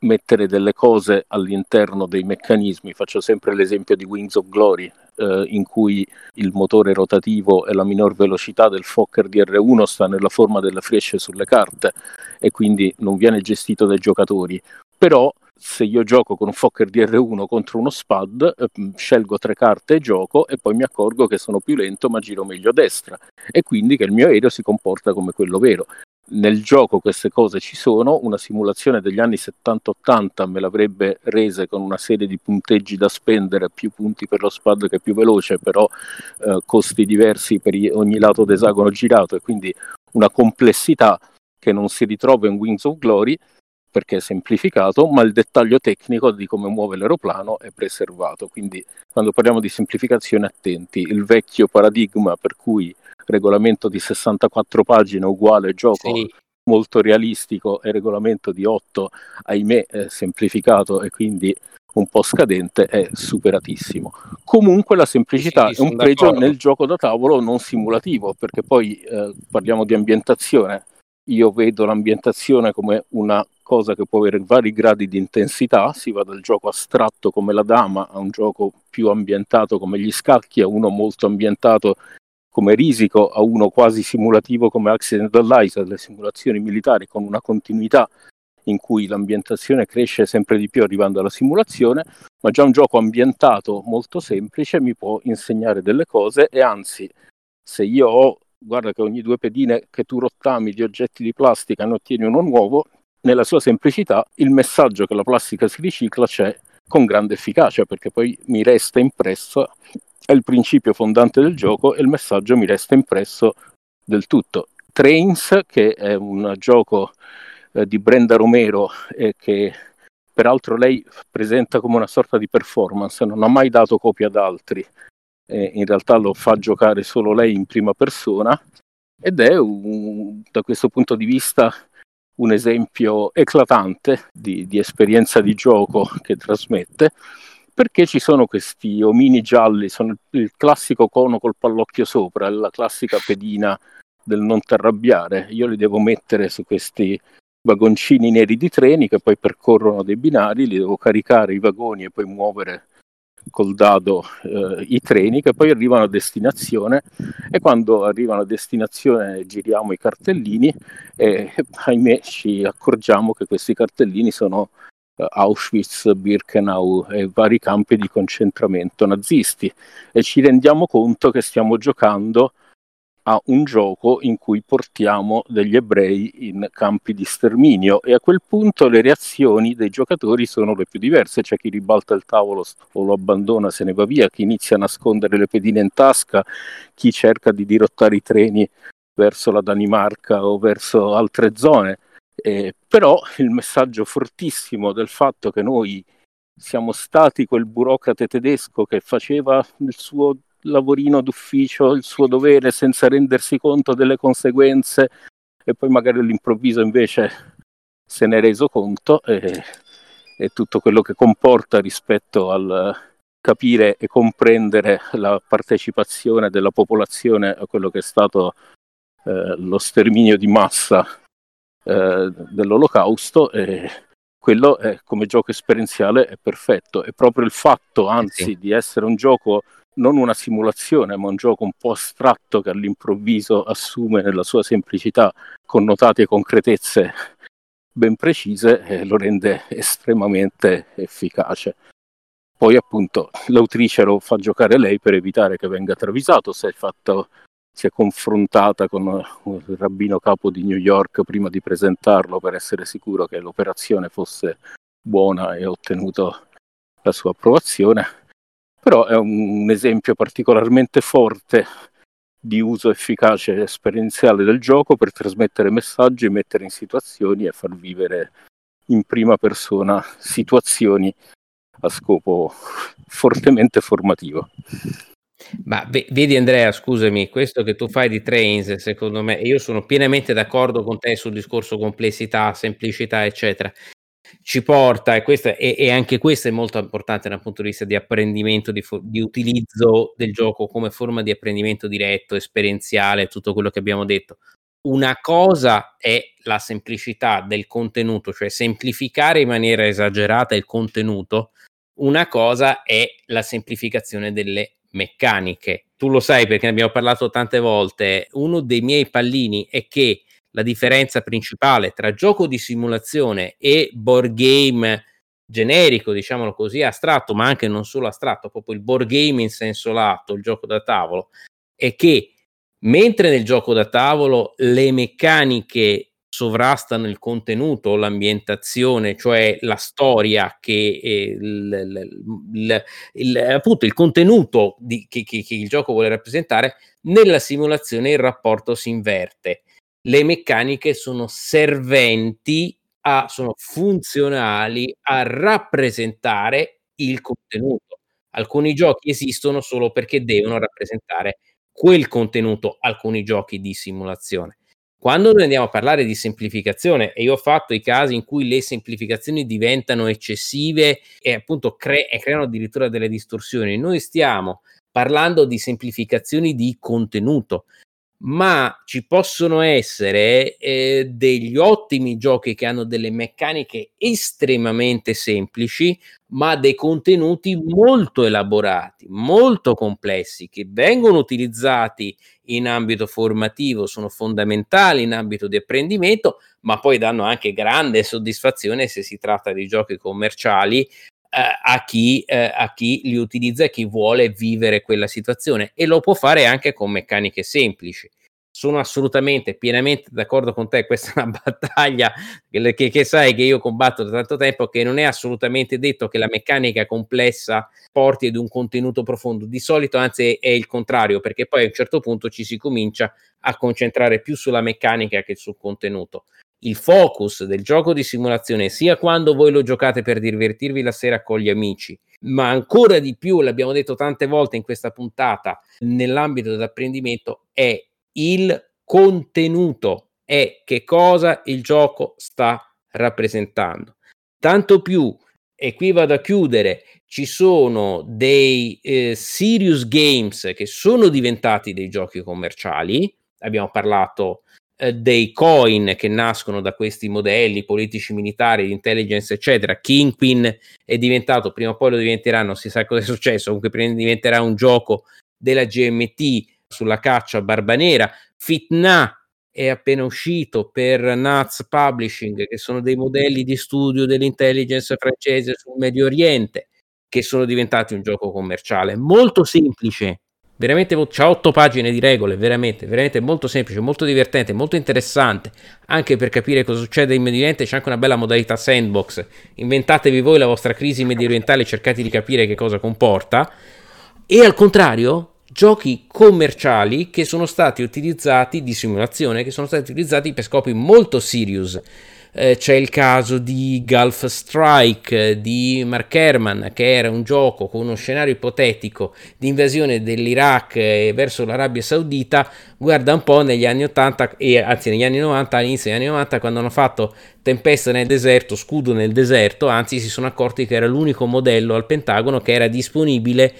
D: mettere delle cose all'interno dei meccanismi. Faccio sempre l'esempio di Wings of Glory, eh, in cui il motore rotativo e la minor velocità del Fokker DR1 sta nella forma delle frecce sulle carte e quindi non viene gestito dai giocatori. Però se io gioco con un Fokker DR1 contro uno SPAD, eh, scelgo tre carte e gioco e poi mi accorgo che sono più lento ma giro meglio a destra e quindi che il mio aereo si comporta come quello vero. Nel gioco queste cose ci sono, una simulazione degli anni 70-80 me l'avrebbe rese con una serie di punteggi da spendere, più punti per lo SPAD che più veloce, però eh, costi diversi per ogni lato d'esagono girato e quindi una complessità che non si ritrova in Wings of Glory perché è semplificato, ma il dettaglio tecnico di come muove l'aeroplano è preservato. Quindi quando parliamo di semplificazione attenti, il vecchio paradigma per cui regolamento di 64 pagine uguale gioco sì. molto realistico e regolamento di 8, ahimè, semplificato e quindi un po' scadente è superatissimo. Comunque la semplicità sì, è un pregio d'accordo. nel gioco da tavolo non simulativo, perché poi eh, parliamo di ambientazione. Io vedo l'ambientazione come una cosa che può avere vari gradi di intensità, si va dal gioco astratto come la dama a un gioco più ambientato come gli scacchi, a uno molto ambientato come Risico, a uno quasi simulativo come Accidental Light, le simulazioni militari con una continuità in cui l'ambientazione cresce sempre di più arrivando alla simulazione, ma già un gioco ambientato molto semplice mi può insegnare delle cose e anzi se io ho, guarda che ogni due pedine che tu rottami di oggetti di plastica ne ottieni uno nuovo, nella sua semplicità il messaggio che la plastica si ricicla c'è con grande efficacia perché poi mi resta impresso, è il principio fondante del gioco e il messaggio mi resta impresso del tutto. Trains, che è un gioco eh, di Brenda Romero e che peraltro lei presenta come una sorta di performance, non ha mai dato copia ad altri, eh, in realtà lo fa giocare solo lei in prima persona ed è un, da questo punto di vista un esempio eclatante di, di esperienza di gioco che trasmette perché ci sono questi omini gialli, sono il classico cono col pallocchio sopra, la classica pedina del non ti arrabbiare. Io li devo mettere su questi vagoncini neri di treni che poi percorrono dei binari, li devo caricare i vagoni e poi muovere col dado eh, i treni che poi arrivano a destinazione e quando arrivano a destinazione giriamo i cartellini e ahimè ci accorgiamo che questi cartellini sono eh, Auschwitz, Birkenau e vari campi di concentramento nazisti. E ci rendiamo conto che stiamo giocando a un gioco in cui portiamo degli ebrei in campi di sterminio e a quel punto le reazioni dei giocatori sono le più diverse, c'è chi ribalta il tavolo o lo abbandona, se ne va via, chi inizia a nascondere le pedine in tasca, chi cerca di dirottare i treni verso la Danimarca o verso altre zone. Eh, però il messaggio fortissimo del fatto che noi siamo stati quel burocrate tedesco che faceva il suo lavorino d'ufficio, il suo dovere senza rendersi conto delle conseguenze e poi magari all'improvviso invece se ne è reso conto e, e tutto quello che comporta rispetto al capire e comprendere la partecipazione della popolazione a quello che è stato eh, lo sterminio di massa eh, dell'olocausto e quello è, come gioco esperienziale è perfetto e proprio il fatto anzi sì. di essere un gioco non una simulazione, ma un gioco un po' astratto che all'improvviso assume nella sua semplicità connotati e concretezze ben precise e lo rende estremamente efficace. Poi appunto l'autrice lo fa giocare lei per evitare che venga travisato, si è, fatto, si è confrontata con il rabbino capo di New York prima di presentarlo per essere sicuro che l'operazione fosse buona e ha ottenuto la sua approvazione però è un, esempio particolarmente forte di uso efficace e esperienziale del gioco per trasmettere messaggi, mettere in situazioni e far vivere in prima persona situazioni a scopo fortemente formativo.
E: Ma vedi Andrea, scusami, questo che tu fai di Trains, secondo me, io sono pienamente d'accordo con te sul discorso complessità, semplicità, eccetera ci porta, e, questa, e, e, anche questo è molto importante dal punto di vista di apprendimento, di, di, utilizzo del gioco come forma di apprendimento diretto, esperienziale, tutto quello che abbiamo detto. Una cosa è la semplicità del contenuto, cioè semplificare in maniera esagerata il contenuto, una cosa è la semplificazione delle meccaniche. Tu lo sai perché ne abbiamo parlato tante volte, uno dei miei pallini è che la differenza principale tra gioco di simulazione e board game generico, diciamolo così, astratto, ma anche non solo astratto, proprio il board game in senso lato, il gioco da tavolo, è che mentre nel gioco da tavolo le meccaniche sovrastano il contenuto, l'ambientazione, cioè la storia che eh, il, il, il, appunto il contenuto di, che, che, che il gioco vuole rappresentare, nella simulazione il rapporto si inverte le meccaniche sono serventi a sono funzionali a rappresentare il contenuto. Alcuni giochi esistono solo perché devono rappresentare quel contenuto, alcuni giochi di simulazione. Quando noi andiamo a parlare di semplificazione, e io ho fatto i casi in cui le semplificazioni diventano eccessive e appunto cre- e creano addirittura delle distorsioni, noi stiamo parlando di semplificazioni di contenuto, ma ci possono essere eh, degli ottimi giochi che hanno delle meccaniche estremamente semplici, ma dei contenuti molto elaborati, molto complessi, che vengono utilizzati in ambito formativo, sono fondamentali in ambito di apprendimento, ma poi danno anche grande soddisfazione se si tratta di giochi commerciali a, chi, eh, a chi li utilizza e chi vuole vivere quella situazione e lo può fare anche con meccaniche semplici sono assolutamente pienamente d'accordo con te. Questa è una battaglia che, che, che, sai che io combatto da tanto tempo, che non è assolutamente detto che la meccanica complessa porti ad un contenuto profondo. Di solito, anzi, è il contrario, perché poi a un certo punto ci si comincia a concentrare più sulla meccanica che sul contenuto. Il focus del gioco di simulazione, sia quando voi lo giocate per divertirvi la sera con gli amici, ma ancora di più, l'abbiamo detto tante volte in questa puntata, nell'ambito dell'apprendimento, è il contenuto, è che cosa il gioco sta rappresentando. Tanto più, e qui vado a chiudere, ci sono dei eh, serious games che sono diventati dei giochi commerciali. Abbiamo parlato eh, dei coin che nascono da questi modelli politici, militari, di intelligence, eccetera. Kingpin è diventato, prima o poi lo diventerà, non si sa cosa è successo, comunque diventerà un gioco della GMT sulla caccia a Barbanera, Fitna è appena uscito per Nats Publishing, che sono dei modelli di studio dell'intelligence francese sul Medio Oriente, che sono diventati un gioco commerciale molto semplice. Veramente c'ha otto pagine di regole, veramente, veramente molto semplice, molto divertente, molto interessante, anche per capire cosa succede in Medio Oriente. C'è anche una bella modalità sandbox. Inventatevi voi la vostra crisi medio orientale e cercate di capire che cosa comporta. E al contrario, giochi commerciali che sono stati utilizzati di simulazione, che sono stati utilizzati per scopi molto serious. Eh, c'è il caso di Gulf Strike di Mark Herman, che era un gioco con uno scenario ipotetico di invasione dell'Iraq eh, verso l'Arabia Saudita. Guarda un po' negli anni 80, e, anzi negli anni 90, all'inizio degli anni 90, quando hanno fatto Tempesta nel deserto, Scudo nel deserto, anzi si sono accorti che era l'unico modello al Pentagono che era disponibile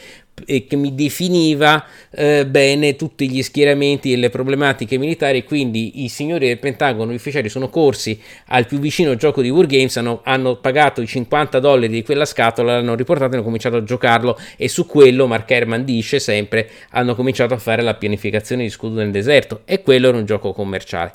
E: e che mi definiva eh, bene tutti gli schieramenti e le problematiche militari. Quindi i signori del Pentagono, gli ufficiali, sono corsi al più vicino gioco di Wargames, hanno, hanno pagato i 50 dollari di quella scatola, l'hanno riportato e hanno cominciato a giocarlo. E su quello, Mark Herman dice sempre, hanno cominciato a fare la pianificazione di scudo nel deserto. E quello era un gioco commerciale.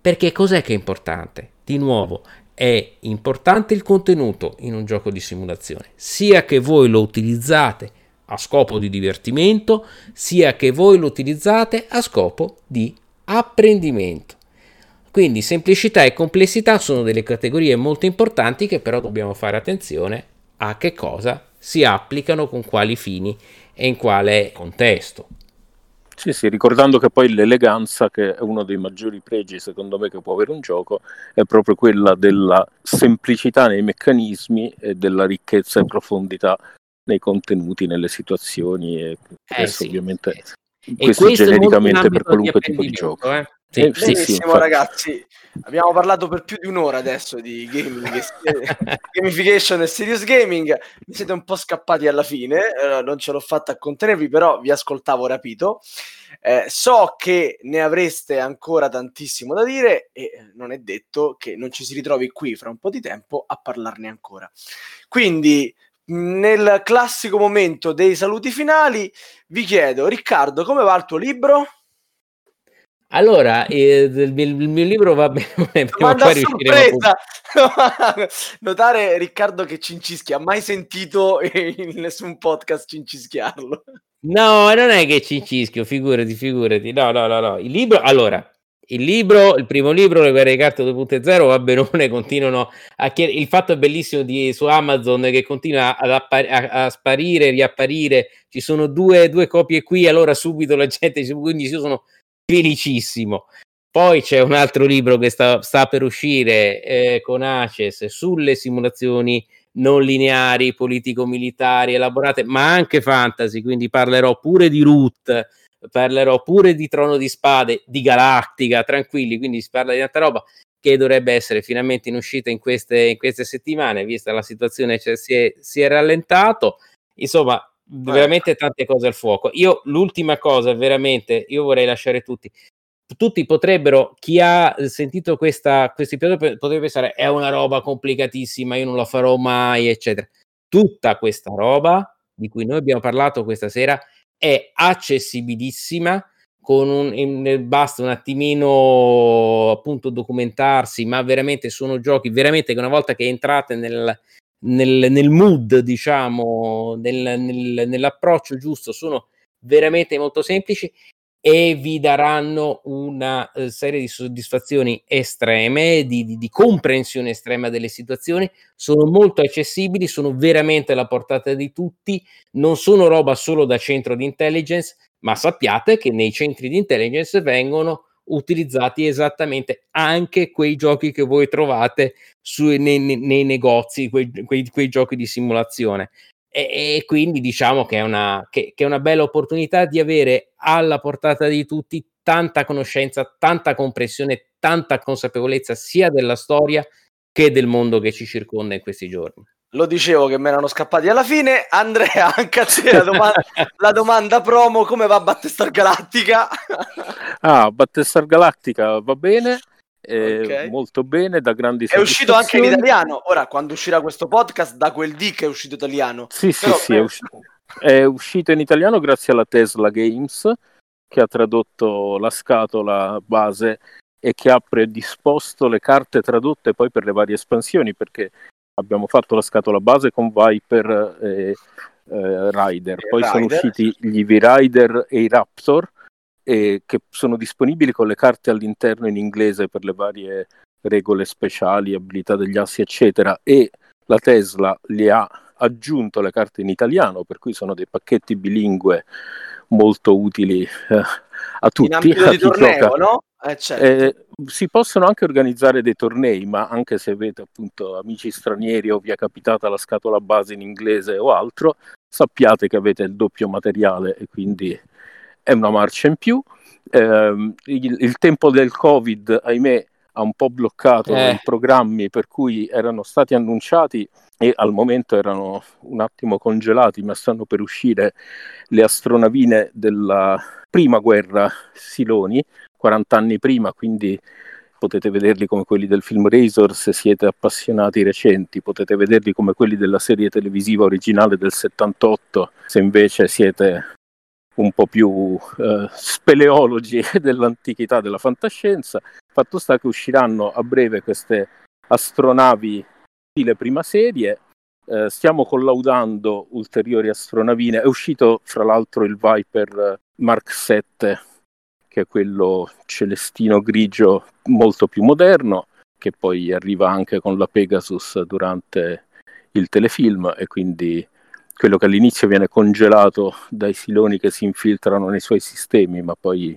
E: Perché cos'è che è importante? Di nuovo, è importante il contenuto in un gioco di simulazione, sia che voi lo utilizzate a scopo di divertimento, sia che voi lo utilizzate a scopo di apprendimento. Quindi semplicità e complessità sono delle categorie molto importanti che però dobbiamo fare attenzione a che cosa si applicano con quali fini e in quale contesto.
D: Sì, sì, ricordando che poi l'eleganza, che è uno dei maggiori pregi secondo me che può avere un gioco, è proprio quella della semplicità nei meccanismi e della ricchezza e profondità nei contenuti, nelle situazioni e
E: eh sì,
D: ovviamente
E: sì. Questo, questo genericamente per qualunque tipo di gioco.
C: Eh? Sì, eh, sì, sì, ragazzi, abbiamo parlato per più di un'ora adesso di gaming, gamification e serious gaming, mi siete un po' scappati alla fine, eh, non ce l'ho fatta a contenervi, però vi ascoltavo rapito. Eh, so che ne avreste ancora tantissimo da dire e non è detto che non ci si ritrovi qui fra un po' di tempo a parlarne ancora. Quindi nel classico momento dei saluti finali, vi chiedo, Riccardo, come va il tuo libro?
E: Allora, eh, il, il, mio libro va bene,
C: prima poi sorpresa. Notare Riccardo che cincischia, ha mai sentito in nessun podcast cincischiarlo.
E: No, non è che cincischio, figurati, figurati. No, no, no, no. Il libro, allora, il libro, il primo libro, Le guerre di carte 2.0, va benone, continuano a chiedere. Il fatto è bellissimo di, su Amazon che continua ad appar- a, a, sparire, riapparire. Ci sono due, due, copie qui, allora subito la gente, quindi io sono felicissimo. Poi c'è un altro libro che sta, sta per uscire eh, con Aces sulle simulazioni non lineari, politico-militari elaborate, ma anche fantasy, quindi parlerò pure di Root parlerò pure di Trono di Spade, di Galactica, tranquilli, quindi si parla di tanta roba che dovrebbe essere finalmente in uscita in queste, in queste settimane, vista la situazione cioè, si, è, si è rallentato, insomma veramente tante cose al fuoco. Io l'ultima cosa, veramente, io vorrei lasciare tutti. Tutti potrebbero, chi ha sentito questa, questo episodio potrebbe pensare è una roba complicatissima, io non la farò mai, eccetera. Tutta questa roba di cui noi abbiamo parlato questa sera è accessibilissima un, basta un attimino appunto documentarsi, ma veramente sono giochi veramente che una volta che entrate nel, nel, nel mood, diciamo, nel, nell'approccio giusto, sono veramente molto semplici e vi daranno una uh, serie di soddisfazioni estreme, di, di, di, comprensione estrema delle situazioni, sono molto accessibili, sono veramente alla portata di tutti, non sono roba solo da centro di intelligence, ma sappiate che nei centri di intelligence vengono utilizzati esattamente anche quei giochi che voi trovate su, nei, nei, negozi, quei, quei, quei, giochi di simulazione. E, e quindi diciamo che è, una, che, che è una bella opportunità di avere alla portata di tutti tanta conoscenza, tanta comprensione, tanta consapevolezza sia della storia che del mondo che ci circonda in questi giorni.
C: Lo dicevo che mi erano scappati alla fine. Andrea, anche a te la domanda, la domanda promo: come va Battestar Galactica?
D: ah, Battestar Galactica va bene. Eh, okay. molto bene, da grandi
C: È uscito anche in italiano. Ora, quando uscirà questo podcast, da quel D che è uscito italiano.
D: Sì, Però, sì, sì, è uscito, è uscito in italiano grazie alla Tesla Games che ha tradotto la scatola base e che ha predisposto le carte tradotte poi per le varie espansioni perché abbiamo fatto la scatola base con Viper e eh, Rider, poi Rider. sono usciti gli V-Rider e i Raptor eh, che sono disponibili con le carte all'interno in inglese per le varie regole speciali, abilità degli assi eccetera e la Tesla li ha aggiunto le carte in italiano per cui sono dei pacchetti bilingue molto utili eh, a tutti.
C: In ambito di torneo, no?
D: Eh, certo. eh, si possono anche organizzare dei tornei, ma anche se avete appunto amici stranieri o vi è capitata la scatola base in inglese o altro, sappiate che avete il doppio materiale e quindi è una marcia in più. Eh, il, il, tempo del Covid, ahimè, ha un po' bloccato eh. i programmi per cui erano stati annunciati e al momento erano un attimo congelati, ma stanno per uscire le astronavine della prima guerra Siloni, 40 anni prima, quindi potete vederli come quelli del film Razor se siete appassionati recenti, potete vederli come quelli della serie televisiva originale del 78 se invece siete un po' più eh, speleologi dell'antichità della fantascienza. Fatto sta che usciranno a breve queste astronavi stile prima serie. Eh, stiamo collaudando ulteriori astronavine. È uscito fra l'altro il Viper Mark 7 che è quello celestino grigio molto più moderno, che poi arriva anche con la Pegasus durante il telefilm e quindi quello che all'inizio viene congelato dai siloni che si infiltrano nei suoi sistemi, ma poi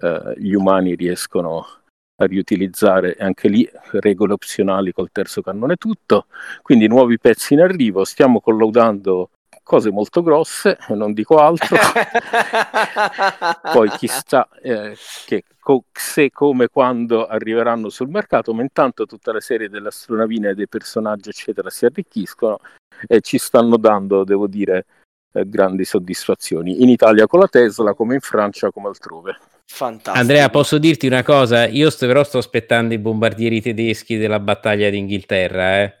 D: eh, gli umani riescono a riutilizzare anche lì regole opzionali col terzo cannone tutto. Quindi nuovi pezzi in arrivo, stiamo collaudando cose molto grosse, non dico altro. Poi chissà eh, che co- se, come, quando arriveranno sul mercato, ma intanto tutta la serie delle astronavine e dei personaggi, eccetera, si arricchiscono e ci stanno dando, devo dire, eh, grandi soddisfazioni. In Italia con la Tesla, come in Francia, come altrove.
E: Fantastico. Andrea, posso dirti una cosa? Io sto, però sto aspettando i bombardieri tedeschi della battaglia d'Inghilterra. Eh.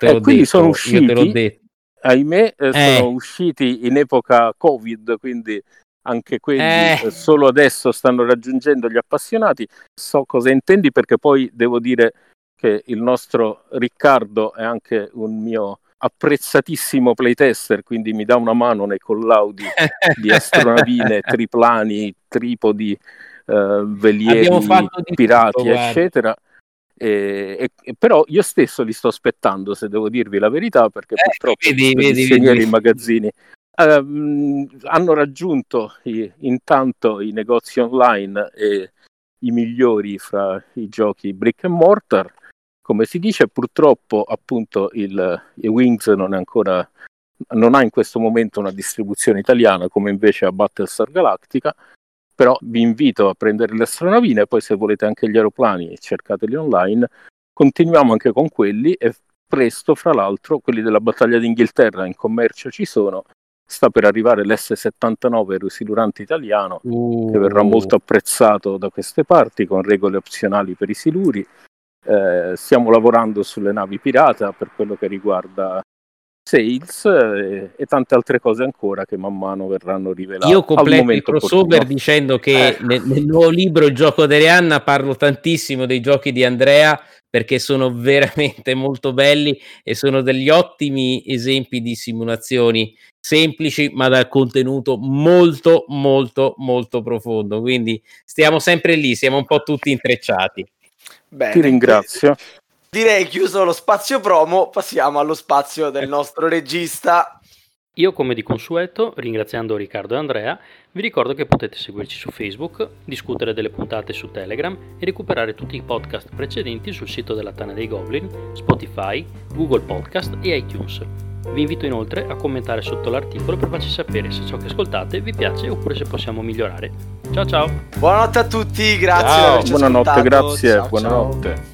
D: Te eh, quindi detto, sono usciti ahimè, eh, eh. sono usciti in epoca Covid, quindi anche quelli eh. eh. solo adesso stanno raggiungendo gli appassionati. So cosa intendi perché poi devo dire che il nostro Riccardo è anche un mio apprezzatissimo playtester, quindi mi dà una mano nei collaudi di astronavine, triplani, tripodi, eh, velieri, pirati, tutto, eccetera. E, e, però io stesso li sto aspettando, se devo dirvi la verità, perché eh, purtroppo vedi, vedi, vedi. i magazzini uh, hanno raggiunto i, intanto i negozi online e i migliori fra i giochi brick and mortar. Come si dice, purtroppo appunto il, il Wings non è ancora non ha in questo momento una distribuzione italiana come invece a Battlestar Galactica però vi invito a prendere le astronavine, poi se volete anche gli aeroplani cercateli online, continuiamo anche con quelli e presto, fra l'altro, quelli della battaglia d'Inghilterra in commercio ci sono, sta per arrivare l'S-79 Rusilurante italiano, uh. che verrà molto apprezzato da queste parti con regole opzionali per i siluri. Eh, stiamo lavorando sulle navi pirata per quello che riguarda sales e, e, tante altre cose ancora che man mano verranno rivelate.
E: Io completo il crossover opportuno. dicendo che eh. nel, nel, nuovo libro Il gioco di Arianna parlo tantissimo dei giochi di Andrea perché sono veramente molto belli e sono degli ottimi esempi di simulazioni semplici ma dal contenuto molto molto molto profondo quindi stiamo sempre lì siamo un po' tutti intrecciati
D: Bene, ti ringrazio
C: direi chiuso lo spazio promo, passiamo allo spazio del nostro regista.
F: Io come di consueto, ringraziando Riccardo e Andrea, vi ricordo che potete seguirci su Facebook, discutere delle puntate su Telegram e recuperare tutti i podcast precedenti sul sito della Tana dei Goblin, Spotify, Google Podcast e iTunes. Vi invito inoltre a commentare sotto l'articolo per farci sapere se ciò che ascoltate vi piace oppure se possiamo migliorare. Ciao ciao!
C: Buonanotte a tutti, grazie.
D: Ciao, buonanotte, ascoltato. grazie, ciao, buonanotte. Ciao.